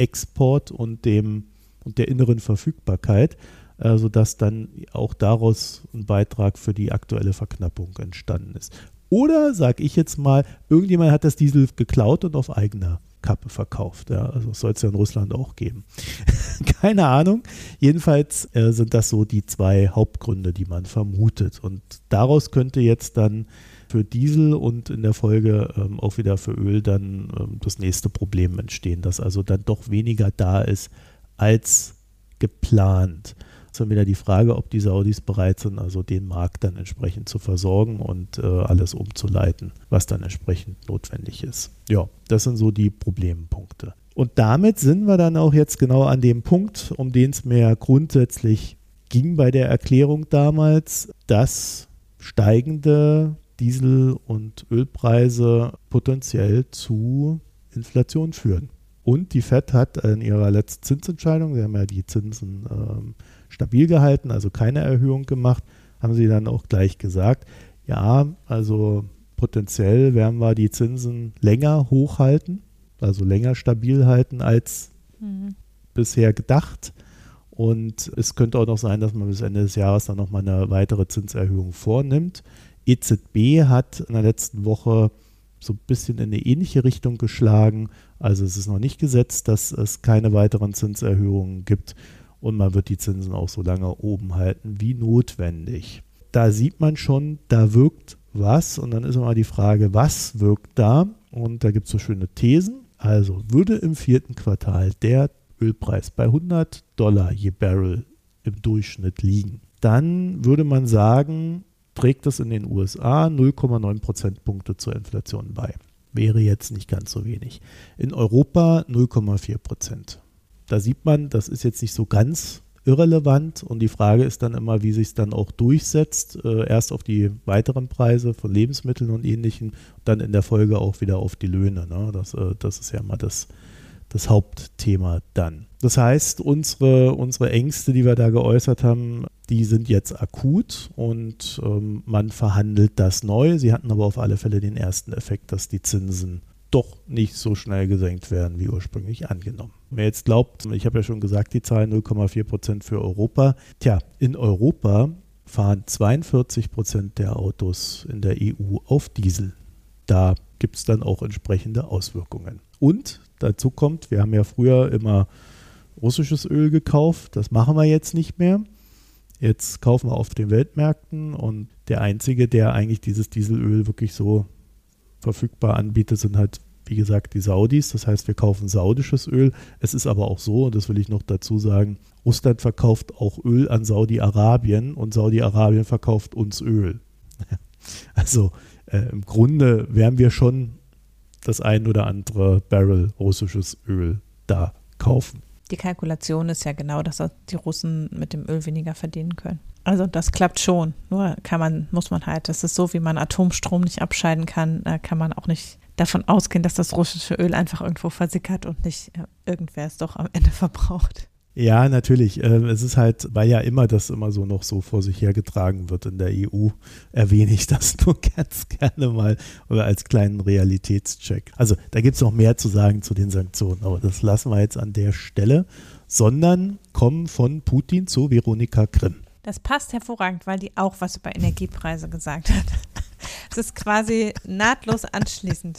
Export und dem und der inneren Verfügbarkeit, äh, sodass dann auch daraus ein Beitrag für die aktuelle Verknappung entstanden ist. Oder, sage ich jetzt mal, irgendjemand hat das Diesel geklaut und auf eigener Kappe verkauft. Ja, also soll es ja in Russland auch geben. Keine Ahnung. Jedenfalls äh, sind das so die zwei Hauptgründe, die man vermutet. Und daraus könnte jetzt dann für Diesel und in der Folge ähm, auch wieder für Öl dann ähm, das nächste Problem entstehen, dass also dann doch weniger da ist als geplant ist dann wieder die Frage, ob die Saudis bereit sind, also den Markt dann entsprechend zu versorgen und äh, alles umzuleiten, was dann entsprechend notwendig ist. Ja, das sind so die Problempunkte. Und damit sind wir dann auch jetzt genau an dem Punkt, um den es mir grundsätzlich ging bei der Erklärung damals, dass steigende Diesel- und Ölpreise potenziell zu Inflation führen. Und die FED hat in ihrer letzten Zinsentscheidung, sie haben ja die Zinsen ähm, stabil gehalten, also keine Erhöhung gemacht, haben sie dann auch gleich gesagt, ja, also potenziell werden wir die Zinsen länger hochhalten, also länger stabil halten als mhm. bisher gedacht. Und es könnte auch noch sein, dass man bis Ende des Jahres dann nochmal eine weitere Zinserhöhung vornimmt. EZB hat in der letzten Woche so ein bisschen in eine ähnliche Richtung geschlagen. Also es ist noch nicht gesetzt, dass es keine weiteren Zinserhöhungen gibt und man wird die Zinsen auch so lange oben halten wie notwendig. Da sieht man schon, da wirkt was und dann ist immer die Frage, was wirkt da? Und da gibt es so schöne Thesen. Also würde im vierten Quartal der Ölpreis bei 100 Dollar je Barrel im Durchschnitt liegen, dann würde man sagen, trägt das in den USA 0,9 Prozentpunkte zur Inflation bei. Wäre jetzt nicht ganz so wenig. In Europa 0,4 Prozent da sieht man, das ist jetzt nicht so ganz irrelevant und die Frage ist dann immer, wie sich es dann auch durchsetzt. Äh, erst auf die weiteren Preise von Lebensmitteln und ähnlichem, dann in der Folge auch wieder auf die Löhne. Ne? Das, äh, das ist ja immer das, das Hauptthema dann. Das heißt, unsere, unsere Ängste, die wir da geäußert haben, die sind jetzt akut und ähm, man verhandelt das neu. Sie hatten aber auf alle Fälle den ersten Effekt, dass die Zinsen doch nicht so schnell gesenkt werden, wie ursprünglich angenommen. Wer jetzt glaubt, ich habe ja schon gesagt, die Zahl 0,4 Prozent für Europa. Tja, in Europa fahren 42 Prozent der Autos in der EU auf Diesel. Da gibt es dann auch entsprechende Auswirkungen. Und dazu kommt, wir haben ja früher immer russisches Öl gekauft, das machen wir jetzt nicht mehr. Jetzt kaufen wir auf den Weltmärkten und der einzige, der eigentlich dieses Dieselöl wirklich so verfügbar anbietet, sind halt, wie gesagt, die Saudis. Das heißt, wir kaufen saudisches Öl. Es ist aber auch so, und das will ich noch dazu sagen, Russland verkauft auch Öl an Saudi-Arabien und Saudi-Arabien verkauft uns Öl. Also äh, im Grunde werden wir schon das ein oder andere Barrel russisches Öl da kaufen. Die Kalkulation ist ja genau, dass die Russen mit dem Öl weniger verdienen können. Also das klappt schon. Nur kann man, muss man halt, das ist so, wie man Atomstrom nicht abscheiden kann, da kann man auch nicht davon ausgehen, dass das russische Öl einfach irgendwo versickert und nicht irgendwer es doch am Ende verbraucht. Ja, natürlich. Ähm, es ist halt, weil ja immer das immer so noch so vor sich hergetragen wird in der EU, erwähne ich das nur ganz gerne mal oder als kleinen Realitätscheck. Also da gibt es noch mehr zu sagen zu den Sanktionen, aber das lassen wir jetzt an der Stelle, sondern kommen von Putin zu Veronika Grimm. Das passt hervorragend, weil die auch was über Energiepreise gesagt hat. Es ist quasi nahtlos anschließend.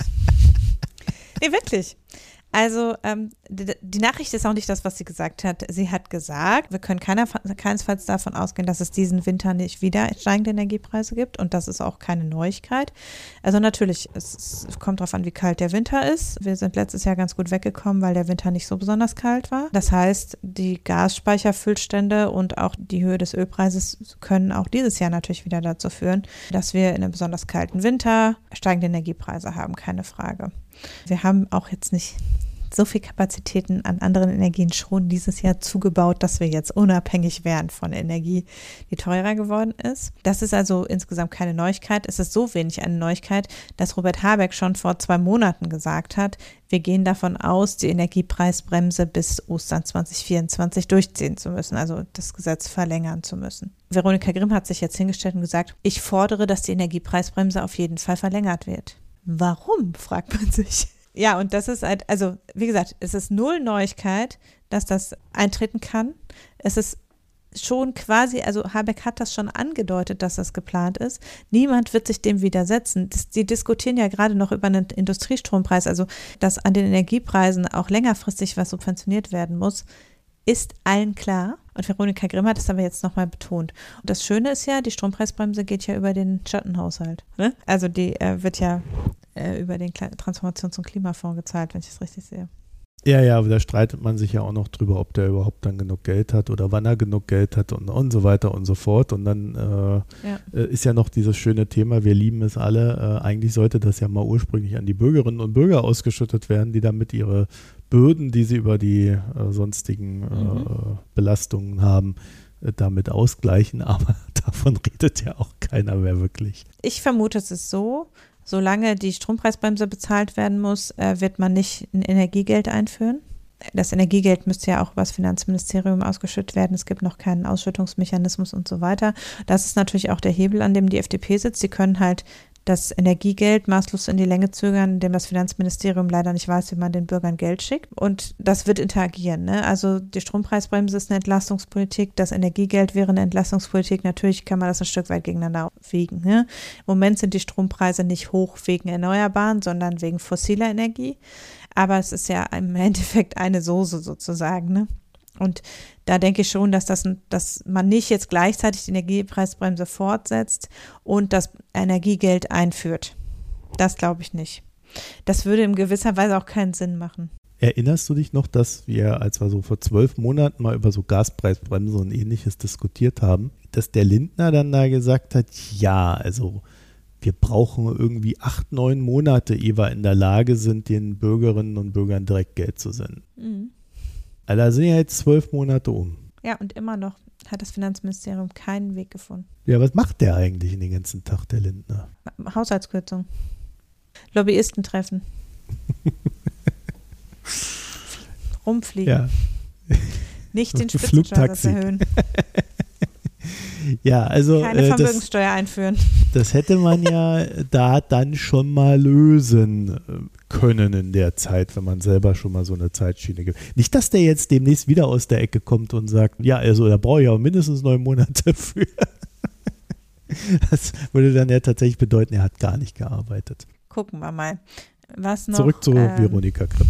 Nee, wirklich. Also ähm, die, Nachricht ist auch nicht das, was sie gesagt hat. Sie hat gesagt, wir können keiner, keinesfalls davon ausgehen, dass es diesen Winter nicht wieder steigende Energiepreise gibt und das ist auch keine Neuigkeit. Also natürlich, es, es kommt darauf an, wie kalt der Winter ist. Wir sind letztes Jahr ganz gut weggekommen, weil der Winter nicht so besonders kalt war. Das heißt, die Gasspeicherfüllstände und auch die Höhe des Ölpreises können auch dieses Jahr natürlich wieder dazu führen, dass wir in einem besonders kalten Winter steigende Energiepreise haben, keine Frage. Wir haben auch jetzt nicht so viel Kapazitäten an anderen Energien schon dieses Jahr zugebaut, dass wir jetzt unabhängig wären von Energie, die teurer geworden ist. Das ist also insgesamt keine Neuigkeit. Es ist so wenig eine Neuigkeit, dass Robert Habeck schon vor zwei Monaten gesagt hat, wir gehen davon aus, die Energiepreisbremse bis Ostern 2024 durchziehen zu müssen, also das Gesetz verlängern zu müssen. Veronika Grimm hat sich jetzt hingestellt und gesagt, ich fordere, dass die Energiepreisbremse auf jeden Fall verlängert wird. Warum, fragt man sich. Ja, und das ist halt, also wie gesagt, es ist null Neuigkeit, dass das eintreten kann. Es ist schon quasi, also Habeck hat das schon angedeutet, dass das geplant ist. Niemand wird sich dem widersetzen. Sie diskutieren ja gerade noch über einen Industriestrompreis, also dass an den Energiepreisen auch längerfristig was subventioniert werden muss, ist allen klar. Und Veronika Grimm hat es aber jetzt nochmal betont. Und das Schöne ist ja, die Strompreisbremse geht ja über den Schattenhaushalt. Ne? Also die äh, wird ja äh, über den Transformations- und Klimafonds gezahlt, wenn ich es richtig sehe. Ja, ja, aber da streitet man sich ja auch noch drüber, ob der überhaupt dann genug Geld hat oder wann er genug Geld hat und, und so weiter und so fort. Und dann äh, ja. Äh, ist ja noch dieses schöne Thema, wir lieben es alle. Äh, eigentlich sollte das ja mal ursprünglich an die Bürgerinnen und Bürger ausgeschüttet werden, die damit ihre Bürden, die sie über die äh, sonstigen äh, mhm. Belastungen haben, äh, damit ausgleichen. Aber davon redet ja auch keiner mehr wirklich. Ich vermute, es ist so, solange die Strompreisbremse bezahlt werden muss, äh, wird man nicht ein Energiegeld einführen. Das Energiegeld müsste ja auch über das Finanzministerium ausgeschüttet werden. Es gibt noch keinen Ausschüttungsmechanismus und so weiter. Das ist natürlich auch der Hebel, an dem die FDP sitzt. Sie können halt das Energiegeld maßlos in die Länge zögern, indem das Finanzministerium leider nicht weiß, wie man den Bürgern Geld schickt. Und das wird interagieren. Ne? Also die Strompreisbremse ist eine Entlastungspolitik, das Energiegeld wäre eine Entlastungspolitik. Natürlich kann man das ein Stück weit gegeneinander wiegen. Ne? Im Moment sind die Strompreise nicht hoch wegen Erneuerbaren, sondern wegen fossiler Energie. Aber es ist ja im Endeffekt eine Soße sozusagen. Ne? Und da denke ich schon, dass, das, dass man nicht jetzt gleichzeitig die Energiepreisbremse fortsetzt und das Energiegeld einführt. Das glaube ich nicht. Das würde in gewisser Weise auch keinen Sinn machen. Erinnerst du dich noch, dass wir, als wir so vor zwölf Monaten mal über so Gaspreisbremse und ähnliches diskutiert haben, dass der Lindner dann da gesagt hat, ja, also wir brauchen irgendwie acht, neun Monate, ehe wir in der Lage sind, den Bürgerinnen und Bürgern direkt Geld zu senden. Mhm. Also da sind ja jetzt zwölf Monate um. Ja, und immer noch hat das Finanzministerium keinen Weg gefunden. Ja, was macht der eigentlich den ganzen Tag, der Lindner? Haushaltskürzung. Lobbyistentreffen. Rumfliegen. Ja. Nicht den Spitzensteuersatz erhöhen. ja, also. Keine Vermögenssteuer das, einführen. Das hätte man ja da dann schon mal lösen äh, können in der Zeit, wenn man selber schon mal so eine Zeitschiene gibt. Nicht, dass der jetzt demnächst wieder aus der Ecke kommt und sagt, ja, also da brauche ich auch mindestens neun Monate für. Das würde dann ja tatsächlich bedeuten, er hat gar nicht gearbeitet. Gucken wir mal. Was noch, Zurück zu ähm, Veronika Kripp.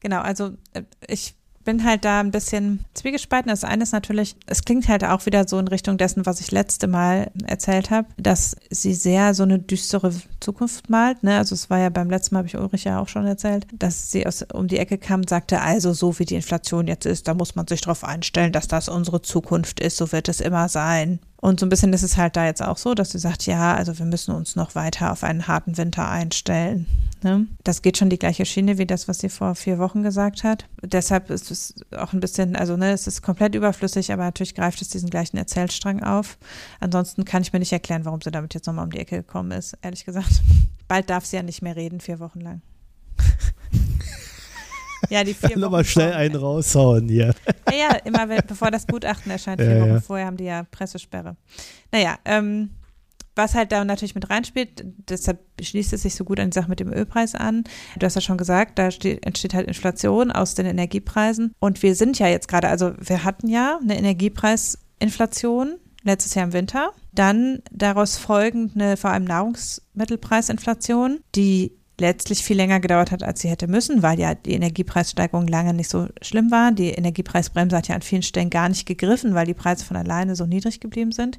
Genau, also äh, ich bin halt da ein bisschen zwiegespalten. Das eine ist natürlich, es klingt halt auch wieder so in Richtung dessen, was ich letzte Mal erzählt habe, dass sie sehr so eine düstere Zukunft malt. Ne? Also es war ja beim letzten Mal, habe ich Ulrich ja auch schon erzählt, dass sie aus, um die Ecke kam und sagte, also so wie die Inflation jetzt ist, da muss man sich darauf einstellen, dass das unsere Zukunft ist, so wird es immer sein. Und so ein bisschen ist es halt da jetzt auch so, dass sie sagt, ja, also wir müssen uns noch weiter auf einen harten Winter einstellen. Ne? Das geht schon die gleiche Schiene wie das, was sie vor vier Wochen gesagt hat. Deshalb ist es auch ein bisschen, also ne, es ist komplett überflüssig, aber natürlich greift es diesen gleichen Erzählstrang auf. Ansonsten kann ich mir nicht erklären, warum sie damit jetzt nochmal um die Ecke gekommen ist, ehrlich gesagt. Bald darf sie ja nicht mehr reden, vier Wochen lang. Ja, die vier Wochen. Nochmal schnell einen raushauen hier. Ja, ja immer wenn, bevor das Gutachten erscheint, vier ja, Wochen ja. vorher haben die ja Pressesperre. Naja, ähm, was halt da natürlich mit reinspielt, deshalb schließt es sich so gut an die Sache mit dem Ölpreis an. Du hast ja schon gesagt, da steht, entsteht halt Inflation aus den Energiepreisen. Und wir sind ja jetzt gerade, also wir hatten ja eine Energiepreisinflation letztes Jahr im Winter. Dann daraus folgend eine vor allem Nahrungsmittelpreisinflation, die letztlich viel länger gedauert hat, als sie hätte müssen, weil ja die Energiepreissteigerung lange nicht so schlimm war. Die Energiepreisbremse hat ja an vielen Stellen gar nicht gegriffen, weil die Preise von alleine so niedrig geblieben sind.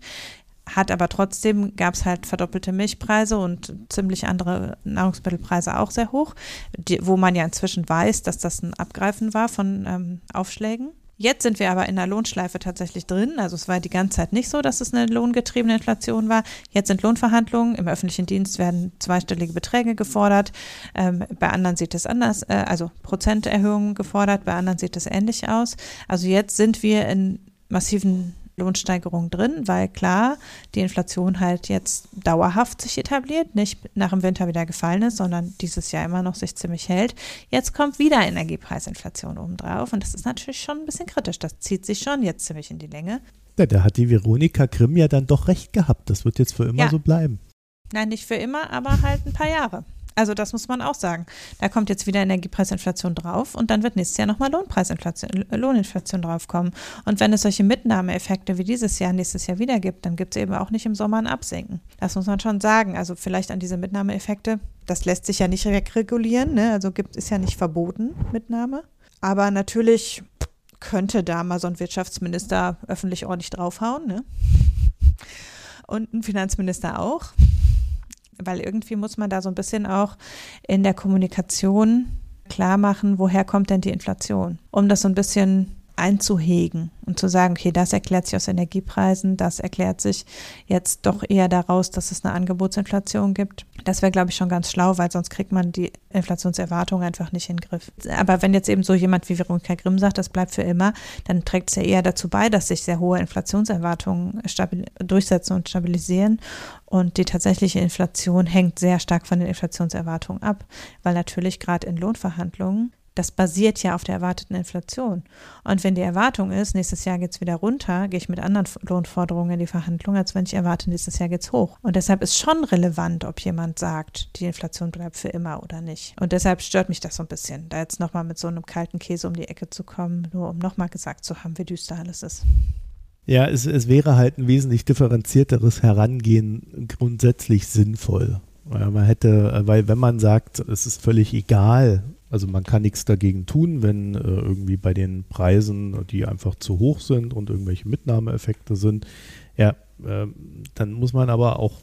Hat aber trotzdem, gab es halt verdoppelte Milchpreise und ziemlich andere Nahrungsmittelpreise auch sehr hoch, die, wo man ja inzwischen weiß, dass das ein Abgreifen war von ähm, Aufschlägen. Jetzt sind wir aber in der Lohnschleife tatsächlich drin. Also es war die ganze Zeit nicht so, dass es eine lohngetriebene Inflation war. Jetzt sind Lohnverhandlungen. Im öffentlichen Dienst werden zweistellige Beträge gefordert. Ähm, bei anderen sieht es anders, äh, also Prozenterhöhungen gefordert. Bei anderen sieht es ähnlich aus. Also jetzt sind wir in massiven Lohnsteigerung drin, weil klar, die Inflation halt jetzt dauerhaft sich etabliert, nicht nach dem Winter wieder gefallen ist, sondern dieses Jahr immer noch sich ziemlich hält. Jetzt kommt wieder Energiepreisinflation obendrauf und das ist natürlich schon ein bisschen kritisch. Das zieht sich schon jetzt ziemlich in die Länge. Ja, da hat die Veronika Grimm ja dann doch recht gehabt. Das wird jetzt für immer ja. so bleiben. Nein, nicht für immer, aber halt ein paar Jahre. Also das muss man auch sagen. Da kommt jetzt wieder Energiepreisinflation drauf und dann wird nächstes Jahr nochmal Lohnpreisinflation, Lohninflation draufkommen. Und wenn es solche Mitnahmeeffekte wie dieses Jahr nächstes Jahr wieder gibt, dann gibt es eben auch nicht im Sommer ein Absenken. Das muss man schon sagen. Also vielleicht an diese Mitnahmeeffekte, das lässt sich ja nicht wegregulieren, ne? also gibt ist ja nicht verboten, Mitnahme. Aber natürlich könnte da mal so ein Wirtschaftsminister öffentlich ordentlich draufhauen, ne? Und ein Finanzminister auch weil irgendwie muss man da so ein bisschen auch in der Kommunikation klar machen, woher kommt denn die Inflation, um das so ein bisschen einzuhegen und zu sagen, okay, das erklärt sich aus Energiepreisen, das erklärt sich jetzt doch eher daraus, dass es eine Angebotsinflation gibt. Das wäre, glaube ich, schon ganz schlau, weil sonst kriegt man die Inflationserwartung einfach nicht in den Griff. Aber wenn jetzt eben so jemand wie Veronika Grimm sagt, das bleibt für immer, dann trägt es ja eher dazu bei, dass sich sehr hohe Inflationserwartungen durchsetzen und stabilisieren. Und die tatsächliche Inflation hängt sehr stark von den Inflationserwartungen ab, weil natürlich gerade in Lohnverhandlungen das basiert ja auf der erwarteten Inflation. Und wenn die Erwartung ist, nächstes Jahr geht es wieder runter, gehe ich mit anderen Lohnforderungen in die Verhandlung, als wenn ich erwarte, nächstes Jahr geht es hoch. Und deshalb ist schon relevant, ob jemand sagt, die Inflation bleibt für immer oder nicht. Und deshalb stört mich das so ein bisschen, da jetzt nochmal mit so einem kalten Käse um die Ecke zu kommen, nur um nochmal gesagt zu haben, wie düster alles ist. Ja, es, es wäre halt ein wesentlich differenzierteres Herangehen grundsätzlich sinnvoll. Man hätte, weil wenn man sagt, es ist völlig egal, also man kann nichts dagegen tun, wenn äh, irgendwie bei den Preisen, die einfach zu hoch sind und irgendwelche Mitnahmeeffekte sind. Ja, äh, dann muss man aber auch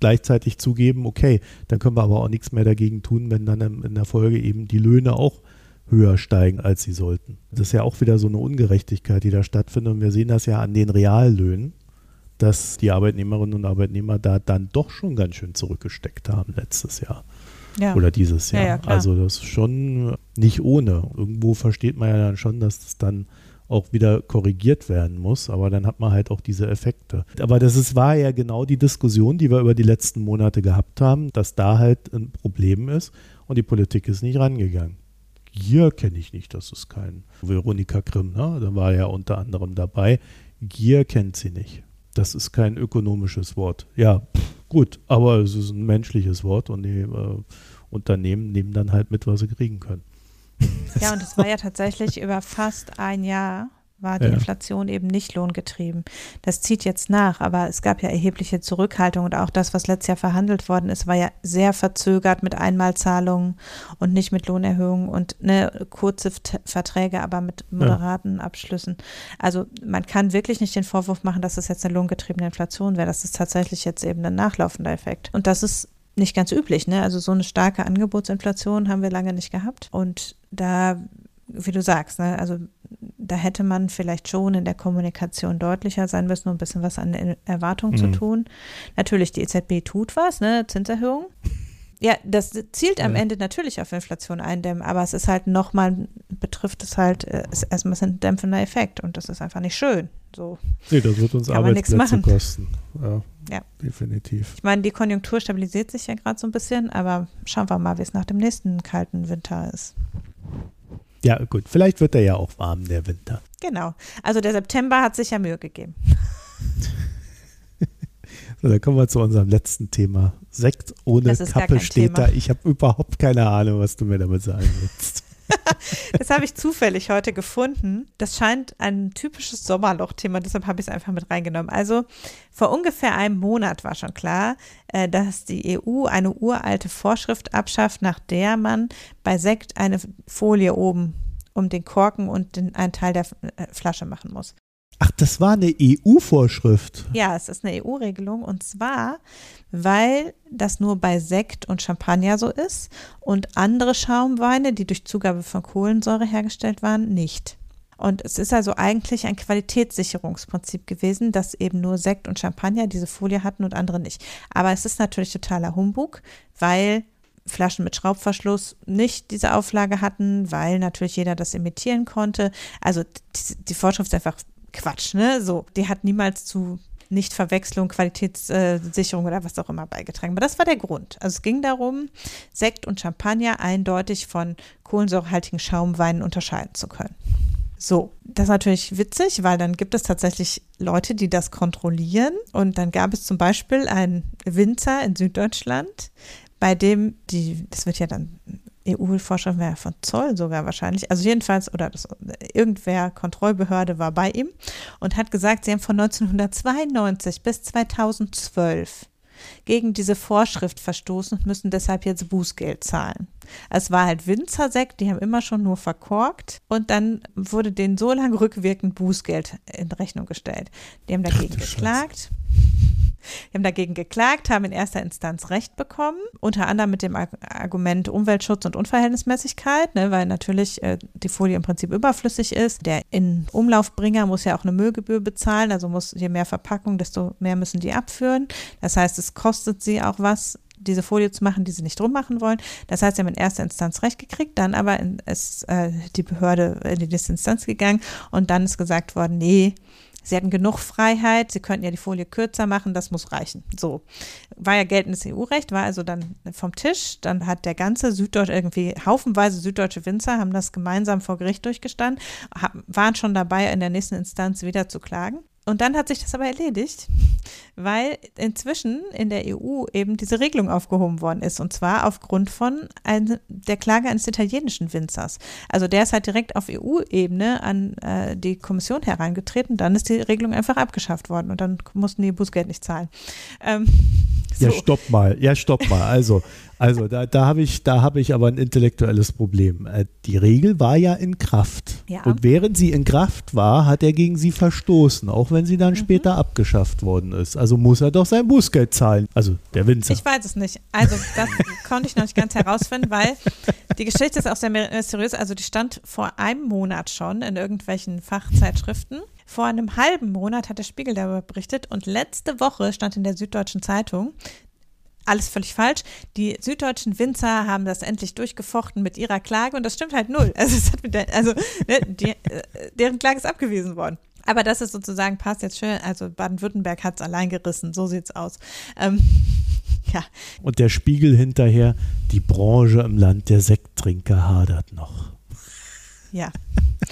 gleichzeitig zugeben, okay, dann können wir aber auch nichts mehr dagegen tun, wenn dann in der Folge eben die Löhne auch höher steigen, als sie sollten. Das ist ja auch wieder so eine Ungerechtigkeit, die da stattfindet. Und wir sehen das ja an den Reallöhnen, dass die Arbeitnehmerinnen und Arbeitnehmer da dann doch schon ganz schön zurückgesteckt haben letztes Jahr ja. oder dieses Jahr. Ja, also das ist schon nicht ohne. Irgendwo versteht man ja dann schon, dass es dann auch wieder korrigiert werden muss. Aber dann hat man halt auch diese Effekte. Aber das ist, war ja genau die Diskussion, die wir über die letzten Monate gehabt haben, dass da halt ein Problem ist und die Politik ist nicht rangegangen. Gier kenne ich nicht, das ist kein Veronika Grimm, ne? da war ja unter anderem dabei. Gier kennt sie nicht. Das ist kein ökonomisches Wort. Ja, pff, gut, aber es ist ein menschliches Wort und die äh, Unternehmen nehmen dann halt mit, was sie kriegen können. Ja, und es war ja tatsächlich über fast ein Jahr war die ja. Inflation eben nicht lohngetrieben. Das zieht jetzt nach, aber es gab ja erhebliche Zurückhaltung und auch das, was letztes Jahr verhandelt worden ist, war ja sehr verzögert mit Einmalzahlungen und nicht mit Lohnerhöhungen und ne, kurze Verträge, aber mit moderaten ja. Abschlüssen. Also man kann wirklich nicht den Vorwurf machen, dass es jetzt eine lohngetriebene Inflation wäre. Das ist tatsächlich jetzt eben ein nachlaufender Effekt. Und das ist nicht ganz üblich. Ne? Also so eine starke Angebotsinflation haben wir lange nicht gehabt. Und da, wie du sagst, ne? also da hätte man vielleicht schon in der Kommunikation deutlicher sein müssen, um ein bisschen was an Erwartungen mhm. zu tun. Natürlich, die EZB tut was, ne? Zinserhöhung. Ja, das zielt am ja. Ende natürlich auf Inflation eindämmen, aber es ist halt nochmal, betrifft es halt, äh, ist erstmal ein dämpfender Effekt und das ist einfach nicht schön. So. Nee, das wird uns Arbeitsplätze kosten. Ja, ja, definitiv. Ich meine, die Konjunktur stabilisiert sich ja gerade so ein bisschen, aber schauen wir mal, wie es nach dem nächsten kalten Winter ist. Ja, gut, vielleicht wird er ja auch warm, der Winter. Genau. Also der September hat sich ja Mühe gegeben. so, dann kommen wir zu unserem letzten Thema. Sekt ohne Kappe steht Thema. da. Ich habe überhaupt keine Ahnung, was du mir damit sagen willst. das habe ich zufällig heute gefunden. Das scheint ein typisches Sommerloch-Thema, deshalb habe ich es einfach mit reingenommen. Also vor ungefähr einem Monat war schon klar, äh, dass die EU eine uralte Vorschrift abschafft, nach der man bei Sekt eine Folie oben um den Korken und den, einen Teil der äh, Flasche machen muss. Ach, das war eine EU-Vorschrift. Ja, es ist eine EU-Regelung und zwar, weil das nur bei Sekt und Champagner so ist und andere Schaumweine, die durch Zugabe von Kohlensäure hergestellt waren, nicht. Und es ist also eigentlich ein Qualitätssicherungsprinzip gewesen, dass eben nur Sekt und Champagner diese Folie hatten und andere nicht. Aber es ist natürlich totaler Humbug, weil Flaschen mit Schraubverschluss nicht diese Auflage hatten, weil natürlich jeder das imitieren konnte. Also die, die Vorschrift ist einfach Quatsch, ne? So, die hat niemals zu Nichtverwechslung, Qualitätssicherung oder was auch immer beigetragen. Aber das war der Grund. Also es ging darum, Sekt und Champagner eindeutig von kohlensäurehaltigen Schaumweinen unterscheiden zu können. So, das ist natürlich witzig, weil dann gibt es tatsächlich Leute, die das kontrollieren. Und dann gab es zum Beispiel einen Winzer in Süddeutschland, bei dem die, das wird ja dann EU-Vorschrift wäre von Zoll sogar wahrscheinlich. Also jedenfalls, oder das, irgendwer Kontrollbehörde war bei ihm und hat gesagt, sie haben von 1992 bis 2012 gegen diese Vorschrift verstoßen und müssen deshalb jetzt Bußgeld zahlen. Es war halt Winzersekt, die haben immer schon nur verkorkt und dann wurde denen so lange rückwirkend Bußgeld in Rechnung gestellt. Die haben dagegen geklagt. Scheiße. Wir haben dagegen geklagt, haben in erster Instanz Recht bekommen, unter anderem mit dem Argument Umweltschutz und Unverhältnismäßigkeit, ne, weil natürlich äh, die Folie im Prinzip überflüssig ist. Der in Umlaufbringer muss ja auch eine Müllgebühr bezahlen, also muss je mehr Verpackung, desto mehr müssen die abführen. Das heißt, es kostet sie auch was, diese Folie zu machen, die sie nicht drum machen wollen. Das heißt, sie haben in erster Instanz Recht gekriegt, dann aber ist äh, die Behörde in die nächste Instanz gegangen und dann ist gesagt worden, nee, Sie hatten genug Freiheit, sie könnten ja die Folie kürzer machen, das muss reichen. So. War ja geltendes EU-Recht, war also dann vom Tisch. Dann hat der ganze Süddeutsche, irgendwie haufenweise süddeutsche Winzer haben das gemeinsam vor Gericht durchgestanden, waren schon dabei, in der nächsten Instanz wieder zu klagen. Und dann hat sich das aber erledigt, weil inzwischen in der EU eben diese Regelung aufgehoben worden ist. Und zwar aufgrund von ein, der Klage eines italienischen Winzers. Also der ist halt direkt auf EU-Ebene an äh, die Kommission herangetreten. Dann ist die Regelung einfach abgeschafft worden und dann mussten die Bußgeld nicht zahlen. Ähm, so. Ja, stopp mal. Ja, stopp mal. Also, also da, da habe ich, da ich aber ein intellektuelles Problem. Äh, die Regel war ja in Kraft. Ja. Und während sie in Kraft war, hat er gegen sie verstoßen, auch wenn sie dann mhm. später abgeschafft worden ist. Also muss er doch sein Bußgeld zahlen. Also der Winzer. Ich weiß es nicht. Also das konnte ich noch nicht ganz herausfinden, weil die Geschichte ist auch sehr mysteriös. Also die stand vor einem Monat schon in irgendwelchen Fachzeitschriften. Vor einem halben Monat hat der Spiegel darüber berichtet und letzte Woche stand in der Süddeutschen Zeitung, alles völlig falsch. Die süddeutschen Winzer haben das endlich durchgefochten mit ihrer Klage und das stimmt halt null. Also, es hat mit der, also ne, die, äh, deren Klage ist abgewiesen worden. Aber das ist sozusagen, passt jetzt schön, also Baden-Württemberg hat es allein gerissen, so sieht's aus. Ähm, ja. Und der Spiegel hinterher, die Branche im Land der Sekttrinker hadert noch. Ja.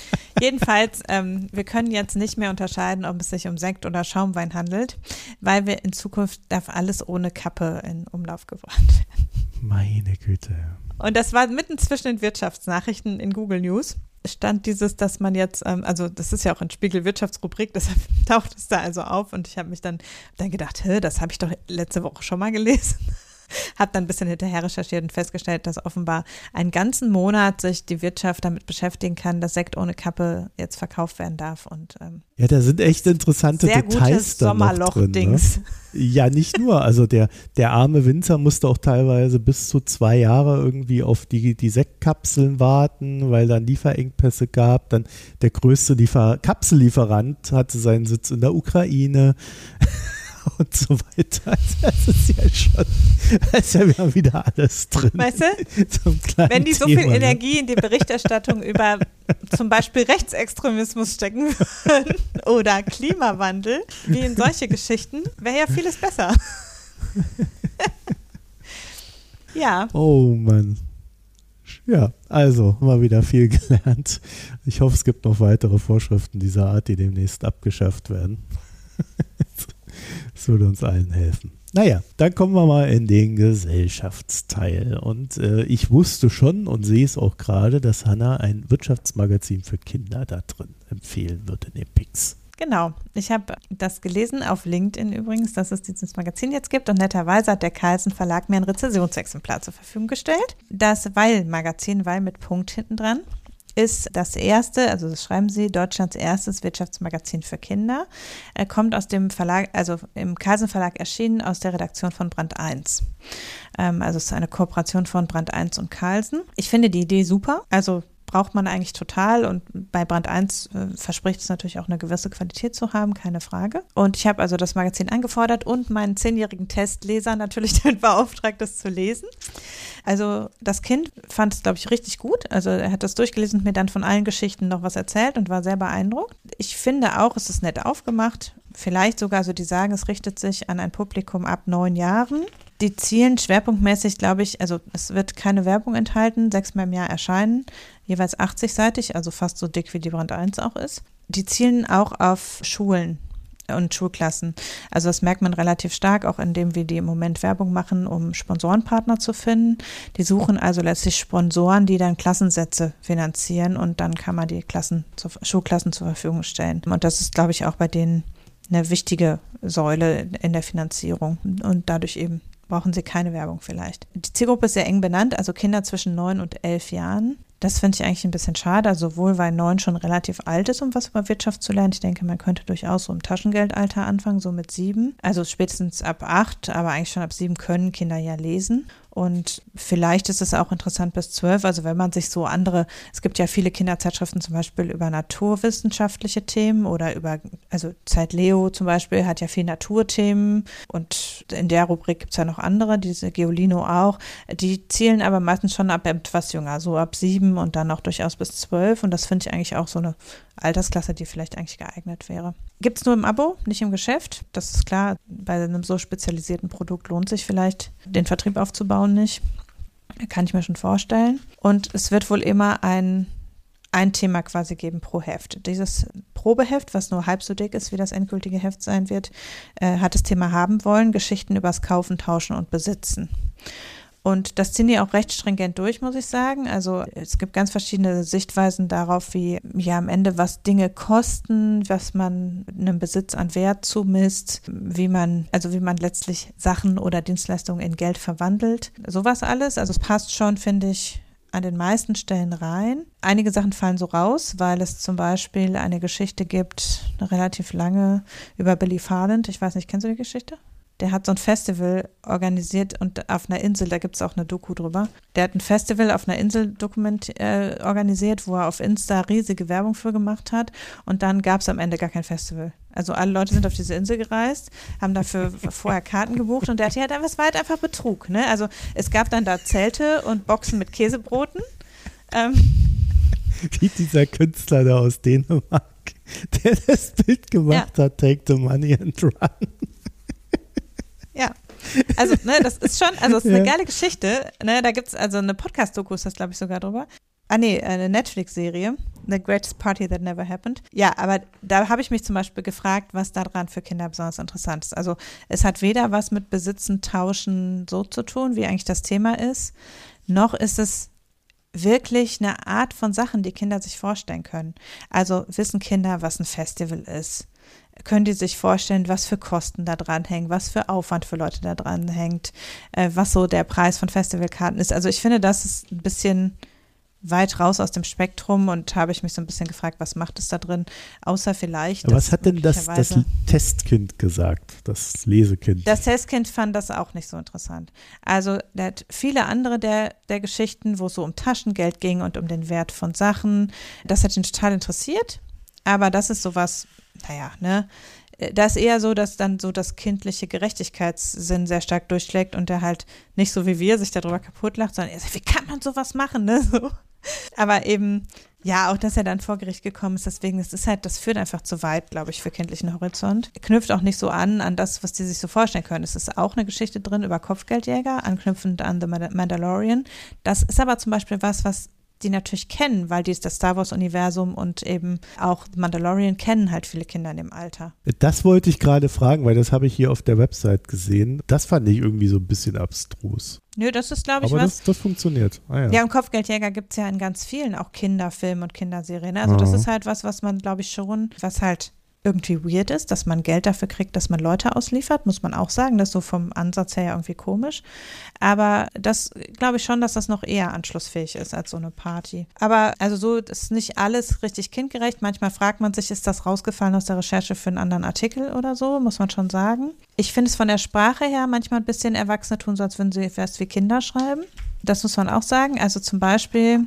Jedenfalls, ähm, wir können jetzt nicht mehr unterscheiden, ob es sich um Sekt oder Schaumwein handelt, weil wir in Zukunft darf alles ohne Kappe in Umlauf gebracht werden. Meine Güte. Und das war mitten zwischen den Wirtschaftsnachrichten in Google News stand dieses, dass man jetzt, ähm, also das ist ja auch in Spiegel Wirtschaftsrubrik, deshalb taucht es da also auf und ich habe mich dann, dann gedacht, hä, das habe ich doch letzte Woche schon mal gelesen. habe dann ein bisschen hinterher recherchiert und festgestellt, dass offenbar einen ganzen Monat sich die Wirtschaft damit beschäftigen kann, dass Sekt ohne Kappe jetzt verkauft werden darf. Und, ähm, ja, da sind echt interessante sehr Details da noch drin. Ne? Ja, nicht nur. Also der, der arme Winzer musste auch teilweise bis zu zwei Jahre irgendwie auf die, die Sektkapseln warten, weil dann Lieferengpässe gab. Dann der größte Liefer Kapsellieferant hatte seinen Sitz in der Ukraine. Und so weiter. Das ist ja schon, das ist ja wir haben wieder alles drin. Weißt du, wenn die so Thema, viel ne? Energie in die Berichterstattung über zum Beispiel Rechtsextremismus stecken würden oder Klimawandel, wie in solche Geschichten, wäre ja vieles besser. ja. Oh Mann. Ja, also mal wieder viel gelernt. Ich hoffe, es gibt noch weitere Vorschriften dieser Art, die demnächst abgeschafft werden. Das würde uns allen helfen. Naja, dann kommen wir mal in den Gesellschaftsteil. Und äh, ich wusste schon und sehe es auch gerade, dass Hanna ein Wirtschaftsmagazin für Kinder da drin empfehlen würde in den Pix. Genau, ich habe das gelesen auf LinkedIn übrigens, dass es dieses Magazin jetzt gibt und netterweise hat der Carlsen Verlag mir ein Rezessionsexemplar zur Verfügung gestellt. Das Weil-Magazin, Weil mit Punkt hinten dran ist das erste, also das schreiben Sie, Deutschlands erstes Wirtschaftsmagazin für Kinder. Er kommt aus dem Verlag, also im Carlsen Verlag erschienen, aus der Redaktion von Brand 1. Ähm, also es ist eine Kooperation von Brand 1 und Carlsen. Ich finde die Idee super. Also braucht man eigentlich total und bei Brand 1 äh, verspricht es natürlich auch eine gewisse Qualität zu haben, keine Frage. Und ich habe also das Magazin angefordert und meinen zehnjährigen Testleser natürlich dann beauftragt, das zu lesen. Also das Kind fand es, glaube ich, richtig gut. Also er hat das durchgelesen und mir dann von allen Geschichten noch was erzählt und war sehr beeindruckt. Ich finde auch, es ist nett aufgemacht. Vielleicht sogar, also die sagen, es richtet sich an ein Publikum ab neun Jahren. Die zielen schwerpunktmäßig, glaube ich, also es wird keine Werbung enthalten, sechsmal im Jahr erscheinen jeweils 80-seitig, also fast so dick wie die Brand 1 auch ist. Die zielen auch auf Schulen und Schulklassen. Also das merkt man relativ stark, auch indem wir die im Moment Werbung machen, um Sponsorenpartner zu finden. Die suchen also letztlich Sponsoren, die dann Klassensätze finanzieren und dann kann man die Klassen, Schulklassen zur Verfügung stellen. Und das ist, glaube ich, auch bei denen eine wichtige Säule in der Finanzierung und dadurch eben brauchen sie keine Werbung vielleicht. Die Zielgruppe ist sehr eng benannt, also Kinder zwischen neun und elf Jahren. Das finde ich eigentlich ein bisschen schade, also sowohl weil neun schon relativ alt ist, um was über Wirtschaft zu lernen. Ich denke, man könnte durchaus so im Taschengeldalter anfangen, so mit sieben. Also spätestens ab acht, aber eigentlich schon ab sieben können Kinder ja lesen. Und vielleicht ist es auch interessant bis zwölf. Also wenn man sich so andere, es gibt ja viele Kinderzeitschriften zum Beispiel über naturwissenschaftliche Themen oder über, also Zeit Leo zum Beispiel hat ja viel Naturthemen und in der Rubrik gibt es ja noch andere, diese Geolino auch. Die zielen aber meistens schon ab etwas jünger, so ab sieben und dann auch durchaus bis zwölf. Und das finde ich eigentlich auch so eine Altersklasse, die vielleicht eigentlich geeignet wäre. Gibt es nur im Abo, nicht im Geschäft. Das ist klar, bei einem so spezialisierten Produkt lohnt sich vielleicht, den Vertrieb aufzubauen nicht. Kann ich mir schon vorstellen. Und es wird wohl immer ein, ein Thema quasi geben pro Heft. Dieses Probeheft, was nur halb so dick ist, wie das endgültige Heft sein wird, äh, hat das Thema haben wollen, Geschichten übers Kaufen, Tauschen und Besitzen. Und das ziehen die auch recht stringent durch, muss ich sagen. Also es gibt ganz verschiedene Sichtweisen darauf, wie ja am Ende was Dinge kosten, was man einem Besitz an Wert zumisst, wie man, also wie man letztlich Sachen oder Dienstleistungen in Geld verwandelt. Sowas alles. Also es passt schon, finde ich, an den meisten Stellen rein. Einige Sachen fallen so raus, weil es zum Beispiel eine Geschichte gibt, eine relativ lange, über Billy Farland. Ich weiß nicht, kennst du die Geschichte? Der hat so ein Festival organisiert und auf einer Insel, da gibt es auch eine Doku drüber. Der hat ein Festival auf einer Insel dokument, äh, organisiert, wo er auf Insta riesige Werbung für gemacht hat und dann gab es am Ende gar kein Festival. Also alle Leute sind auf diese Insel gereist, haben dafür vorher Karten gebucht und der hat ja dann, was war halt einfach Betrug. Ne? Also es gab dann da Zelte und Boxen mit Käsebroten. Ähm, Wie dieser Künstler da aus Dänemark, der das Bild gemacht ja. hat, Take the Money and Run. Also, ne, das ist schon, also es ist ja. eine geile Geschichte. Ne, da gibt es also eine Podcast-Doku, ist das, glaube ich, sogar drüber. Ah, nee, eine Netflix-Serie. The Greatest Party That Never Happened. Ja, aber da habe ich mich zum Beispiel gefragt, was daran für Kinder besonders interessant ist. Also, es hat weder was mit Besitzen, Tauschen so zu tun, wie eigentlich das Thema ist, noch ist es wirklich eine Art von Sachen, die Kinder sich vorstellen können. Also wissen Kinder, was ein Festival ist? Können die sich vorstellen, was für Kosten da dran hängen, was für Aufwand für Leute da dran hängt, äh, was so der Preis von Festivalkarten ist? Also ich finde, das ist ein bisschen weit raus aus dem Spektrum und habe ich mich so ein bisschen gefragt, was macht es da drin, außer vielleicht. Aber was hat denn das, das Testkind gesagt, das Lesekind? Das Testkind fand das auch nicht so interessant. Also der hat viele andere der, der Geschichten, wo es so um Taschengeld ging und um den Wert von Sachen, das hat ihn total interessiert. Aber das ist sowas, naja, ne, da ist eher so, dass dann so das kindliche Gerechtigkeitssinn sehr stark durchschlägt und der halt nicht so wie wir sich darüber kaputt lacht, sondern er sagt, wie kann man sowas machen, ne? So. Aber eben, ja, auch dass er dann vor Gericht gekommen ist, deswegen, das ist halt, das führt einfach zu weit, glaube ich, für kindlichen Horizont. Knüpft auch nicht so an, an das, was die sich so vorstellen können. Es ist auch eine Geschichte drin über Kopfgeldjäger, anknüpfend an The Mandalorian. Das ist aber zum Beispiel was, was die natürlich kennen, weil die das Star Wars-Universum und eben auch Mandalorian kennen halt viele Kinder in dem Alter. Das wollte ich gerade fragen, weil das habe ich hier auf der Website gesehen. Das fand ich irgendwie so ein bisschen abstrus. Nö, das ist, glaube ich, Aber was. Das, das funktioniert. Ah, ja. ja, und Kopfgeldjäger gibt es ja in ganz vielen auch Kinderfilmen und Kinderserien. Also, das ist halt was, was man, glaube ich, schon, was halt irgendwie weird ist, dass man Geld dafür kriegt, dass man Leute ausliefert, muss man auch sagen. Das ist so vom Ansatz her irgendwie komisch. Aber das glaube ich schon, dass das noch eher anschlussfähig ist als so eine Party. Aber also so ist nicht alles richtig kindgerecht. Manchmal fragt man sich, ist das rausgefallen aus der Recherche für einen anderen Artikel oder so, muss man schon sagen. Ich finde es von der Sprache her manchmal ein bisschen Erwachsene tun, so als würden sie erst wie Kinder schreiben. Das muss man auch sagen. Also zum Beispiel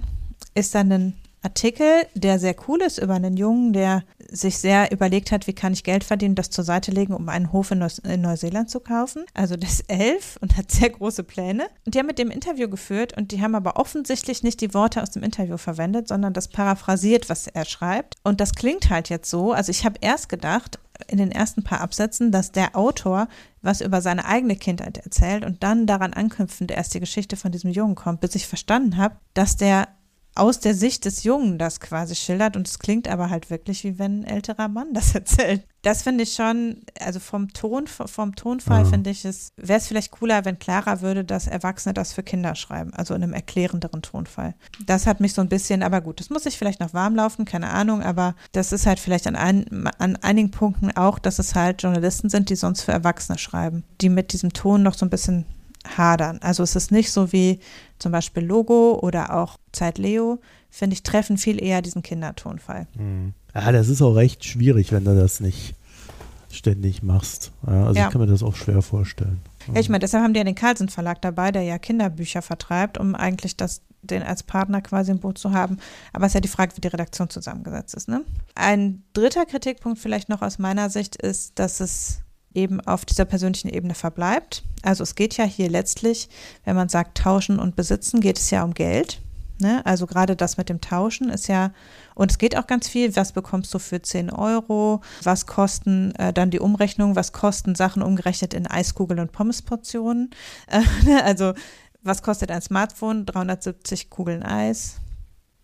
ist dann ein Artikel, der sehr cool ist über einen Jungen, der sich sehr überlegt hat, wie kann ich Geld verdienen, das zur Seite legen, um einen Hof in, Neus in Neuseeland zu kaufen. Also der ist elf und hat sehr große Pläne. Und die haben mit dem Interview geführt und die haben aber offensichtlich nicht die Worte aus dem Interview verwendet, sondern das paraphrasiert, was er schreibt. Und das klingt halt jetzt so. Also ich habe erst gedacht, in den ersten paar Absätzen, dass der Autor was über seine eigene Kindheit erzählt und dann daran anknüpfend erst die Geschichte von diesem Jungen kommt, bis ich verstanden habe, dass der aus der Sicht des Jungen das quasi schildert und es klingt aber halt wirklich wie wenn ein älterer Mann das erzählt. Das finde ich schon, also vom Ton, vom Tonfall mhm. finde ich es, wäre es vielleicht cooler, wenn klarer würde, dass Erwachsene das für Kinder schreiben, also in einem erklärenderen Tonfall. Das hat mich so ein bisschen, aber gut, das muss ich vielleicht noch warm laufen, keine Ahnung, aber das ist halt vielleicht an, ein, an einigen Punkten auch, dass es halt Journalisten sind, die sonst für Erwachsene schreiben, die mit diesem Ton noch so ein bisschen hadern. Also es ist nicht so wie zum Beispiel Logo oder auch Zeit Leo, finde ich, treffen viel eher diesen Kindertonfall. Mhm. Ja, das ist auch recht schwierig, wenn du das nicht ständig machst. Ja, also ja. ich kann mir das auch schwer vorstellen. Ja, ich meine, deshalb haben die ja den Carlsen Verlag dabei, der ja Kinderbücher vertreibt, um eigentlich das, den als Partner quasi im Boot zu haben. Aber es ist ja die Frage, wie die Redaktion zusammengesetzt ist. Ne? Ein dritter Kritikpunkt vielleicht noch aus meiner Sicht ist, dass es eben auf dieser persönlichen Ebene verbleibt. Also es geht ja hier letztlich, wenn man sagt tauschen und besitzen, geht es ja um Geld. Ne? Also gerade das mit dem Tauschen ist ja, und es geht auch ganz viel, was bekommst du für 10 Euro, was kosten äh, dann die Umrechnung, was kosten Sachen umgerechnet in Eiskugeln und Pommesportionen. Äh, ne? also was kostet ein Smartphone? 370 Kugeln Eis.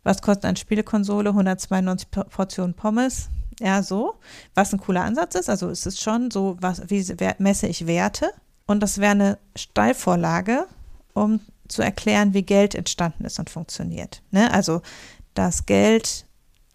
Was kostet eine Spielekonsole? 192 Portionen Pommes ja, so, was ein cooler Ansatz ist. Also es ist schon so, was, wie messe ich Werte? Und das wäre eine Steilvorlage, um zu erklären, wie Geld entstanden ist und funktioniert. Ne? Also, dass Geld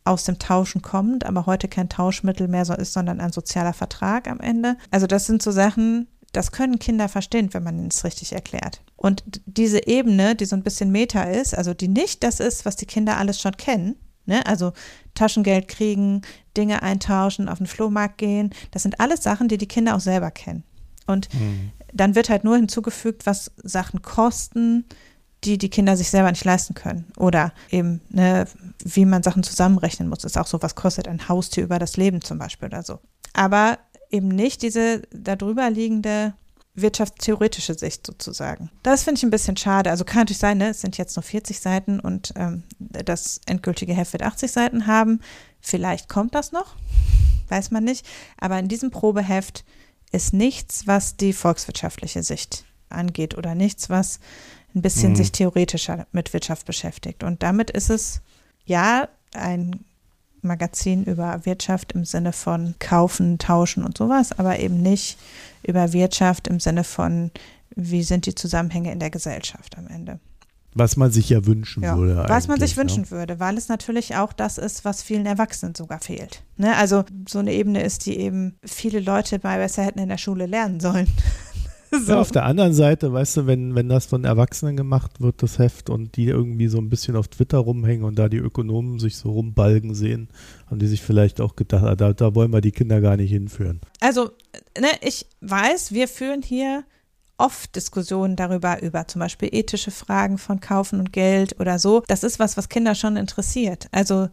aus dem Tauschen kommt, aber heute kein Tauschmittel mehr so ist, sondern ein sozialer Vertrag am Ende. Also das sind so Sachen, das können Kinder verstehen, wenn man es richtig erklärt. Und diese Ebene, die so ein bisschen Meta ist, also die nicht das ist, was die Kinder alles schon kennen, Ne? Also Taschengeld kriegen, Dinge eintauschen, auf den Flohmarkt gehen. Das sind alles Sachen, die die Kinder auch selber kennen. Und mhm. dann wird halt nur hinzugefügt, was Sachen kosten, die die Kinder sich selber nicht leisten können. Oder eben, ne, wie man Sachen zusammenrechnen muss. Das ist auch so, was kostet ein Haustier über das Leben zum Beispiel oder so. aber eben nicht diese darüber liegende wirtschaftstheoretische Sicht sozusagen. Das finde ich ein bisschen schade. Also kann natürlich sein, ne, es sind jetzt nur 40 Seiten und ähm, das endgültige Heft wird 80 Seiten haben. Vielleicht kommt das noch, weiß man nicht. Aber in diesem Probeheft ist nichts, was die volkswirtschaftliche Sicht angeht oder nichts, was ein bisschen mhm. sich theoretischer mit Wirtschaft beschäftigt. Und damit ist es ja ein Magazin über Wirtschaft im Sinne von kaufen, tauschen und sowas, aber eben nicht über Wirtschaft im Sinne von, wie sind die Zusammenhänge in der Gesellschaft am Ende. Was man sich ja wünschen ja, würde. Was man sich wünschen ja. würde, weil es natürlich auch das ist, was vielen Erwachsenen sogar fehlt. Ne? Also so eine Ebene ist, die eben viele Leute mal besser hätten in der Schule lernen sollen. So. Ja, auf der anderen Seite, weißt du, wenn, wenn das von Erwachsenen gemacht wird, das Heft, und die irgendwie so ein bisschen auf Twitter rumhängen und da die Ökonomen sich so rumbalgen sehen, haben die sich vielleicht auch gedacht, ah, da, da wollen wir die Kinder gar nicht hinführen. Also, ne, ich weiß, wir führen hier oft Diskussionen darüber, über zum Beispiel ethische Fragen von Kaufen und Geld oder so. Das ist was, was Kinder schon interessiert. Also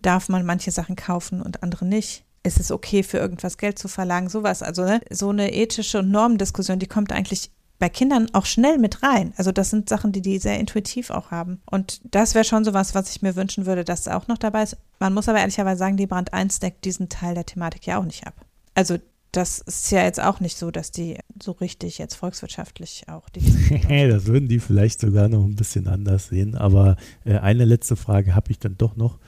darf man manche Sachen kaufen und andere nicht ist es okay, für irgendwas Geld zu verlangen, sowas. Also ne, so eine ethische und Normendiskussion, die kommt eigentlich bei Kindern auch schnell mit rein. Also das sind Sachen, die die sehr intuitiv auch haben. Und das wäre schon sowas, was ich mir wünschen würde, dass auch noch dabei ist. Man muss aber ehrlicherweise sagen, die Brand 1 deckt diesen Teil der Thematik ja auch nicht ab. Also das ist ja jetzt auch nicht so, dass die so richtig jetzt volkswirtschaftlich auch die. das würden die vielleicht sogar noch ein bisschen anders sehen. Aber äh, eine letzte Frage habe ich dann doch noch.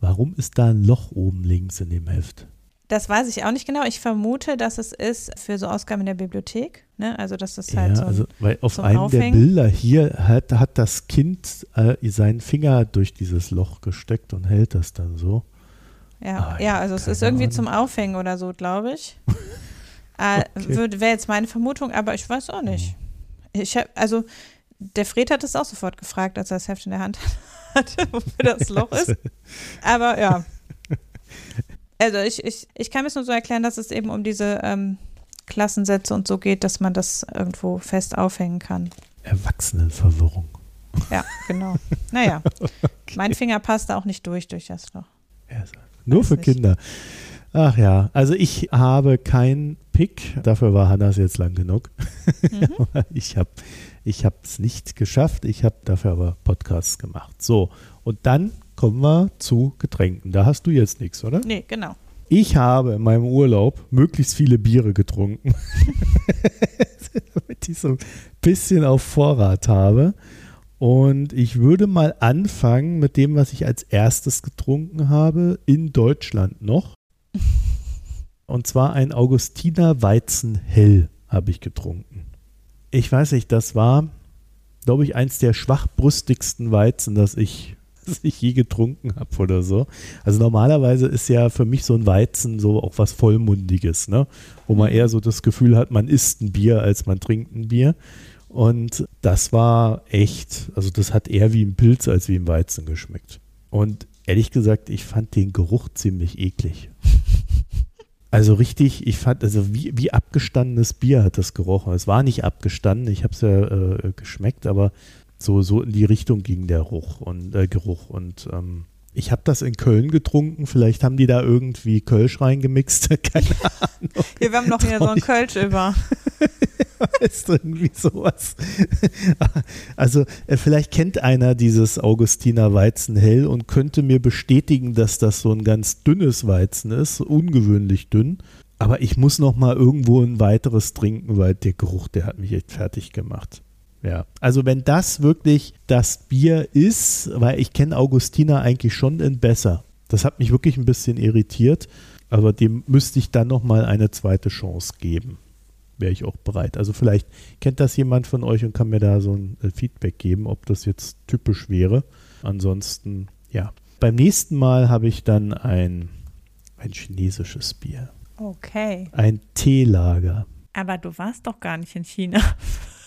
Warum ist da ein Loch oben links in dem Heft? Das weiß ich auch nicht genau. Ich vermute, dass es ist für so Ausgaben in der Bibliothek. Ne? Also, dass das halt ja, so. Also, weil auf einem Aufhängen. der Bilder hier hat, hat das Kind äh, seinen Finger durch dieses Loch gesteckt und hält das dann so. Ja, ah, ja also es ist irgendwie Ahnung. zum Aufhängen oder so, glaube ich. äh, okay. Wäre jetzt meine Vermutung, aber ich weiß auch nicht. Hm. Ich hab, also, der Fred hat es auch sofort gefragt, als er das Heft in der Hand hatte, wofür das Loch ist. Aber ja. Also ich, ich, ich kann mir es nur so erklären, dass es eben um diese ähm, Klassensätze und so geht, dass man das irgendwo fest aufhängen kann. Erwachsenenverwirrung. Ja, genau. Naja, okay. mein Finger passt da auch nicht durch durch das Loch. Ja, nur Weiß für nicht. Kinder. Ach ja, also ich habe kein Pick, dafür war Hannas jetzt lang genug. Mhm. ich habe ich es nicht geschafft, ich habe dafür aber Podcasts gemacht. So, und dann kommen wir zu Getränken. Da hast du jetzt nichts, oder? Nee, genau. Ich habe in meinem Urlaub möglichst viele Biere getrunken, damit ich so ein bisschen auf Vorrat habe. Und ich würde mal anfangen mit dem, was ich als erstes getrunken habe, in Deutschland noch. Und zwar ein Augustiner Weizen Hell habe ich getrunken. Ich weiß nicht, das war, glaube ich, eins der schwachbrüstigsten Weizen, das ich was ich je getrunken habe oder so. Also normalerweise ist ja für mich so ein Weizen so auch was Vollmundiges, ne? Wo man mhm. eher so das Gefühl hat, man isst ein Bier, als man trinkt ein Bier. Und das war echt, also das hat eher wie ein Pilz als wie ein Weizen geschmeckt. Und ehrlich gesagt, ich fand den Geruch ziemlich eklig. Also richtig, ich fand, also wie, wie abgestandenes Bier hat das gerochen. Es war nicht abgestanden, ich habe es ja äh, geschmeckt, aber so, so in die Richtung ging der Ruch und, äh, Geruch. Und ähm, ich habe das in Köln getrunken. Vielleicht haben die da irgendwie Kölsch reingemixt. Keine Ahnung. Ja, wir haben noch hier so ein Kölsch über. ist irgendwie sowas. Also, äh, vielleicht kennt einer dieses Augustiner Weizen hell und könnte mir bestätigen, dass das so ein ganz dünnes Weizen ist, ungewöhnlich dünn. Aber ich muss noch mal irgendwo ein weiteres trinken, weil der Geruch, der hat mich echt fertig gemacht. Ja, also wenn das wirklich das Bier ist, weil ich kenne Augustiner eigentlich schon in besser. Das hat mich wirklich ein bisschen irritiert, aber dem müsste ich dann nochmal eine zweite Chance geben. Wäre ich auch bereit. Also vielleicht kennt das jemand von euch und kann mir da so ein äh, Feedback geben, ob das jetzt typisch wäre. Ansonsten, ja. Beim nächsten Mal habe ich dann ein, ein chinesisches Bier. Okay. Ein Teelager. Aber du warst doch gar nicht in China.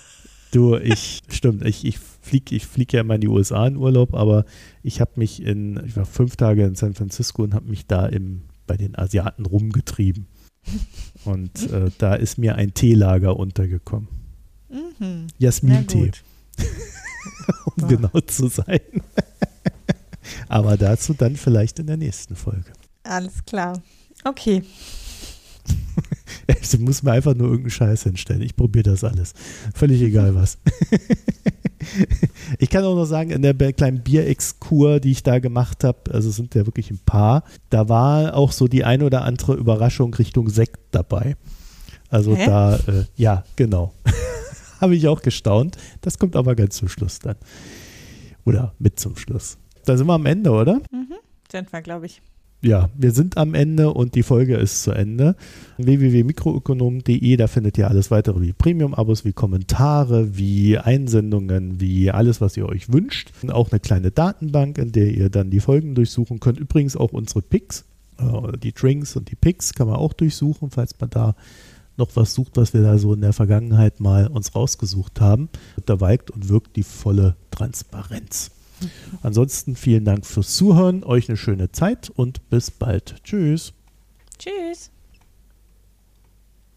Du, ich, stimmt, ich, ich fliege ich flieg ja immer in die USA in Urlaub, aber ich habe mich in, ich war fünf Tage in San Francisco und habe mich da im, bei den Asiaten rumgetrieben. Und äh, da ist mir ein Teelager untergekommen. Mhm. Jasmin-Tee. um genau zu sein. aber dazu dann vielleicht in der nächsten Folge. Alles klar. Okay. Ich muss mir einfach nur irgendeinen Scheiß hinstellen. Ich probiere das alles. Völlig egal was. ich kann auch noch sagen, in der kleinen Bierexkur, die ich da gemacht habe, also sind ja wirklich ein paar, da war auch so die eine oder andere Überraschung Richtung Sekt dabei. Also Hä? da, äh, ja, genau. habe ich auch gestaunt. Das kommt aber ganz zum Schluss dann. Oder mit zum Schluss. Da sind wir am Ende, oder? Mhm, sind wir, glaube ich ja, wir sind am Ende und die Folge ist zu Ende. www.mikroökonom.de, da findet ihr alles weitere wie Premium-Abos, wie Kommentare, wie Einsendungen, wie alles, was ihr euch wünscht. Und auch eine kleine Datenbank, in der ihr dann die Folgen durchsuchen könnt. Übrigens auch unsere Picks, äh, die Drinks und die Picks kann man auch durchsuchen, falls man da noch was sucht, was wir da so in der Vergangenheit mal uns rausgesucht haben. Da weigt und wirkt die volle Transparenz. Ansonsten vielen Dank fürs Zuhören, euch eine schöne Zeit und bis bald. Tschüss. Tschüss.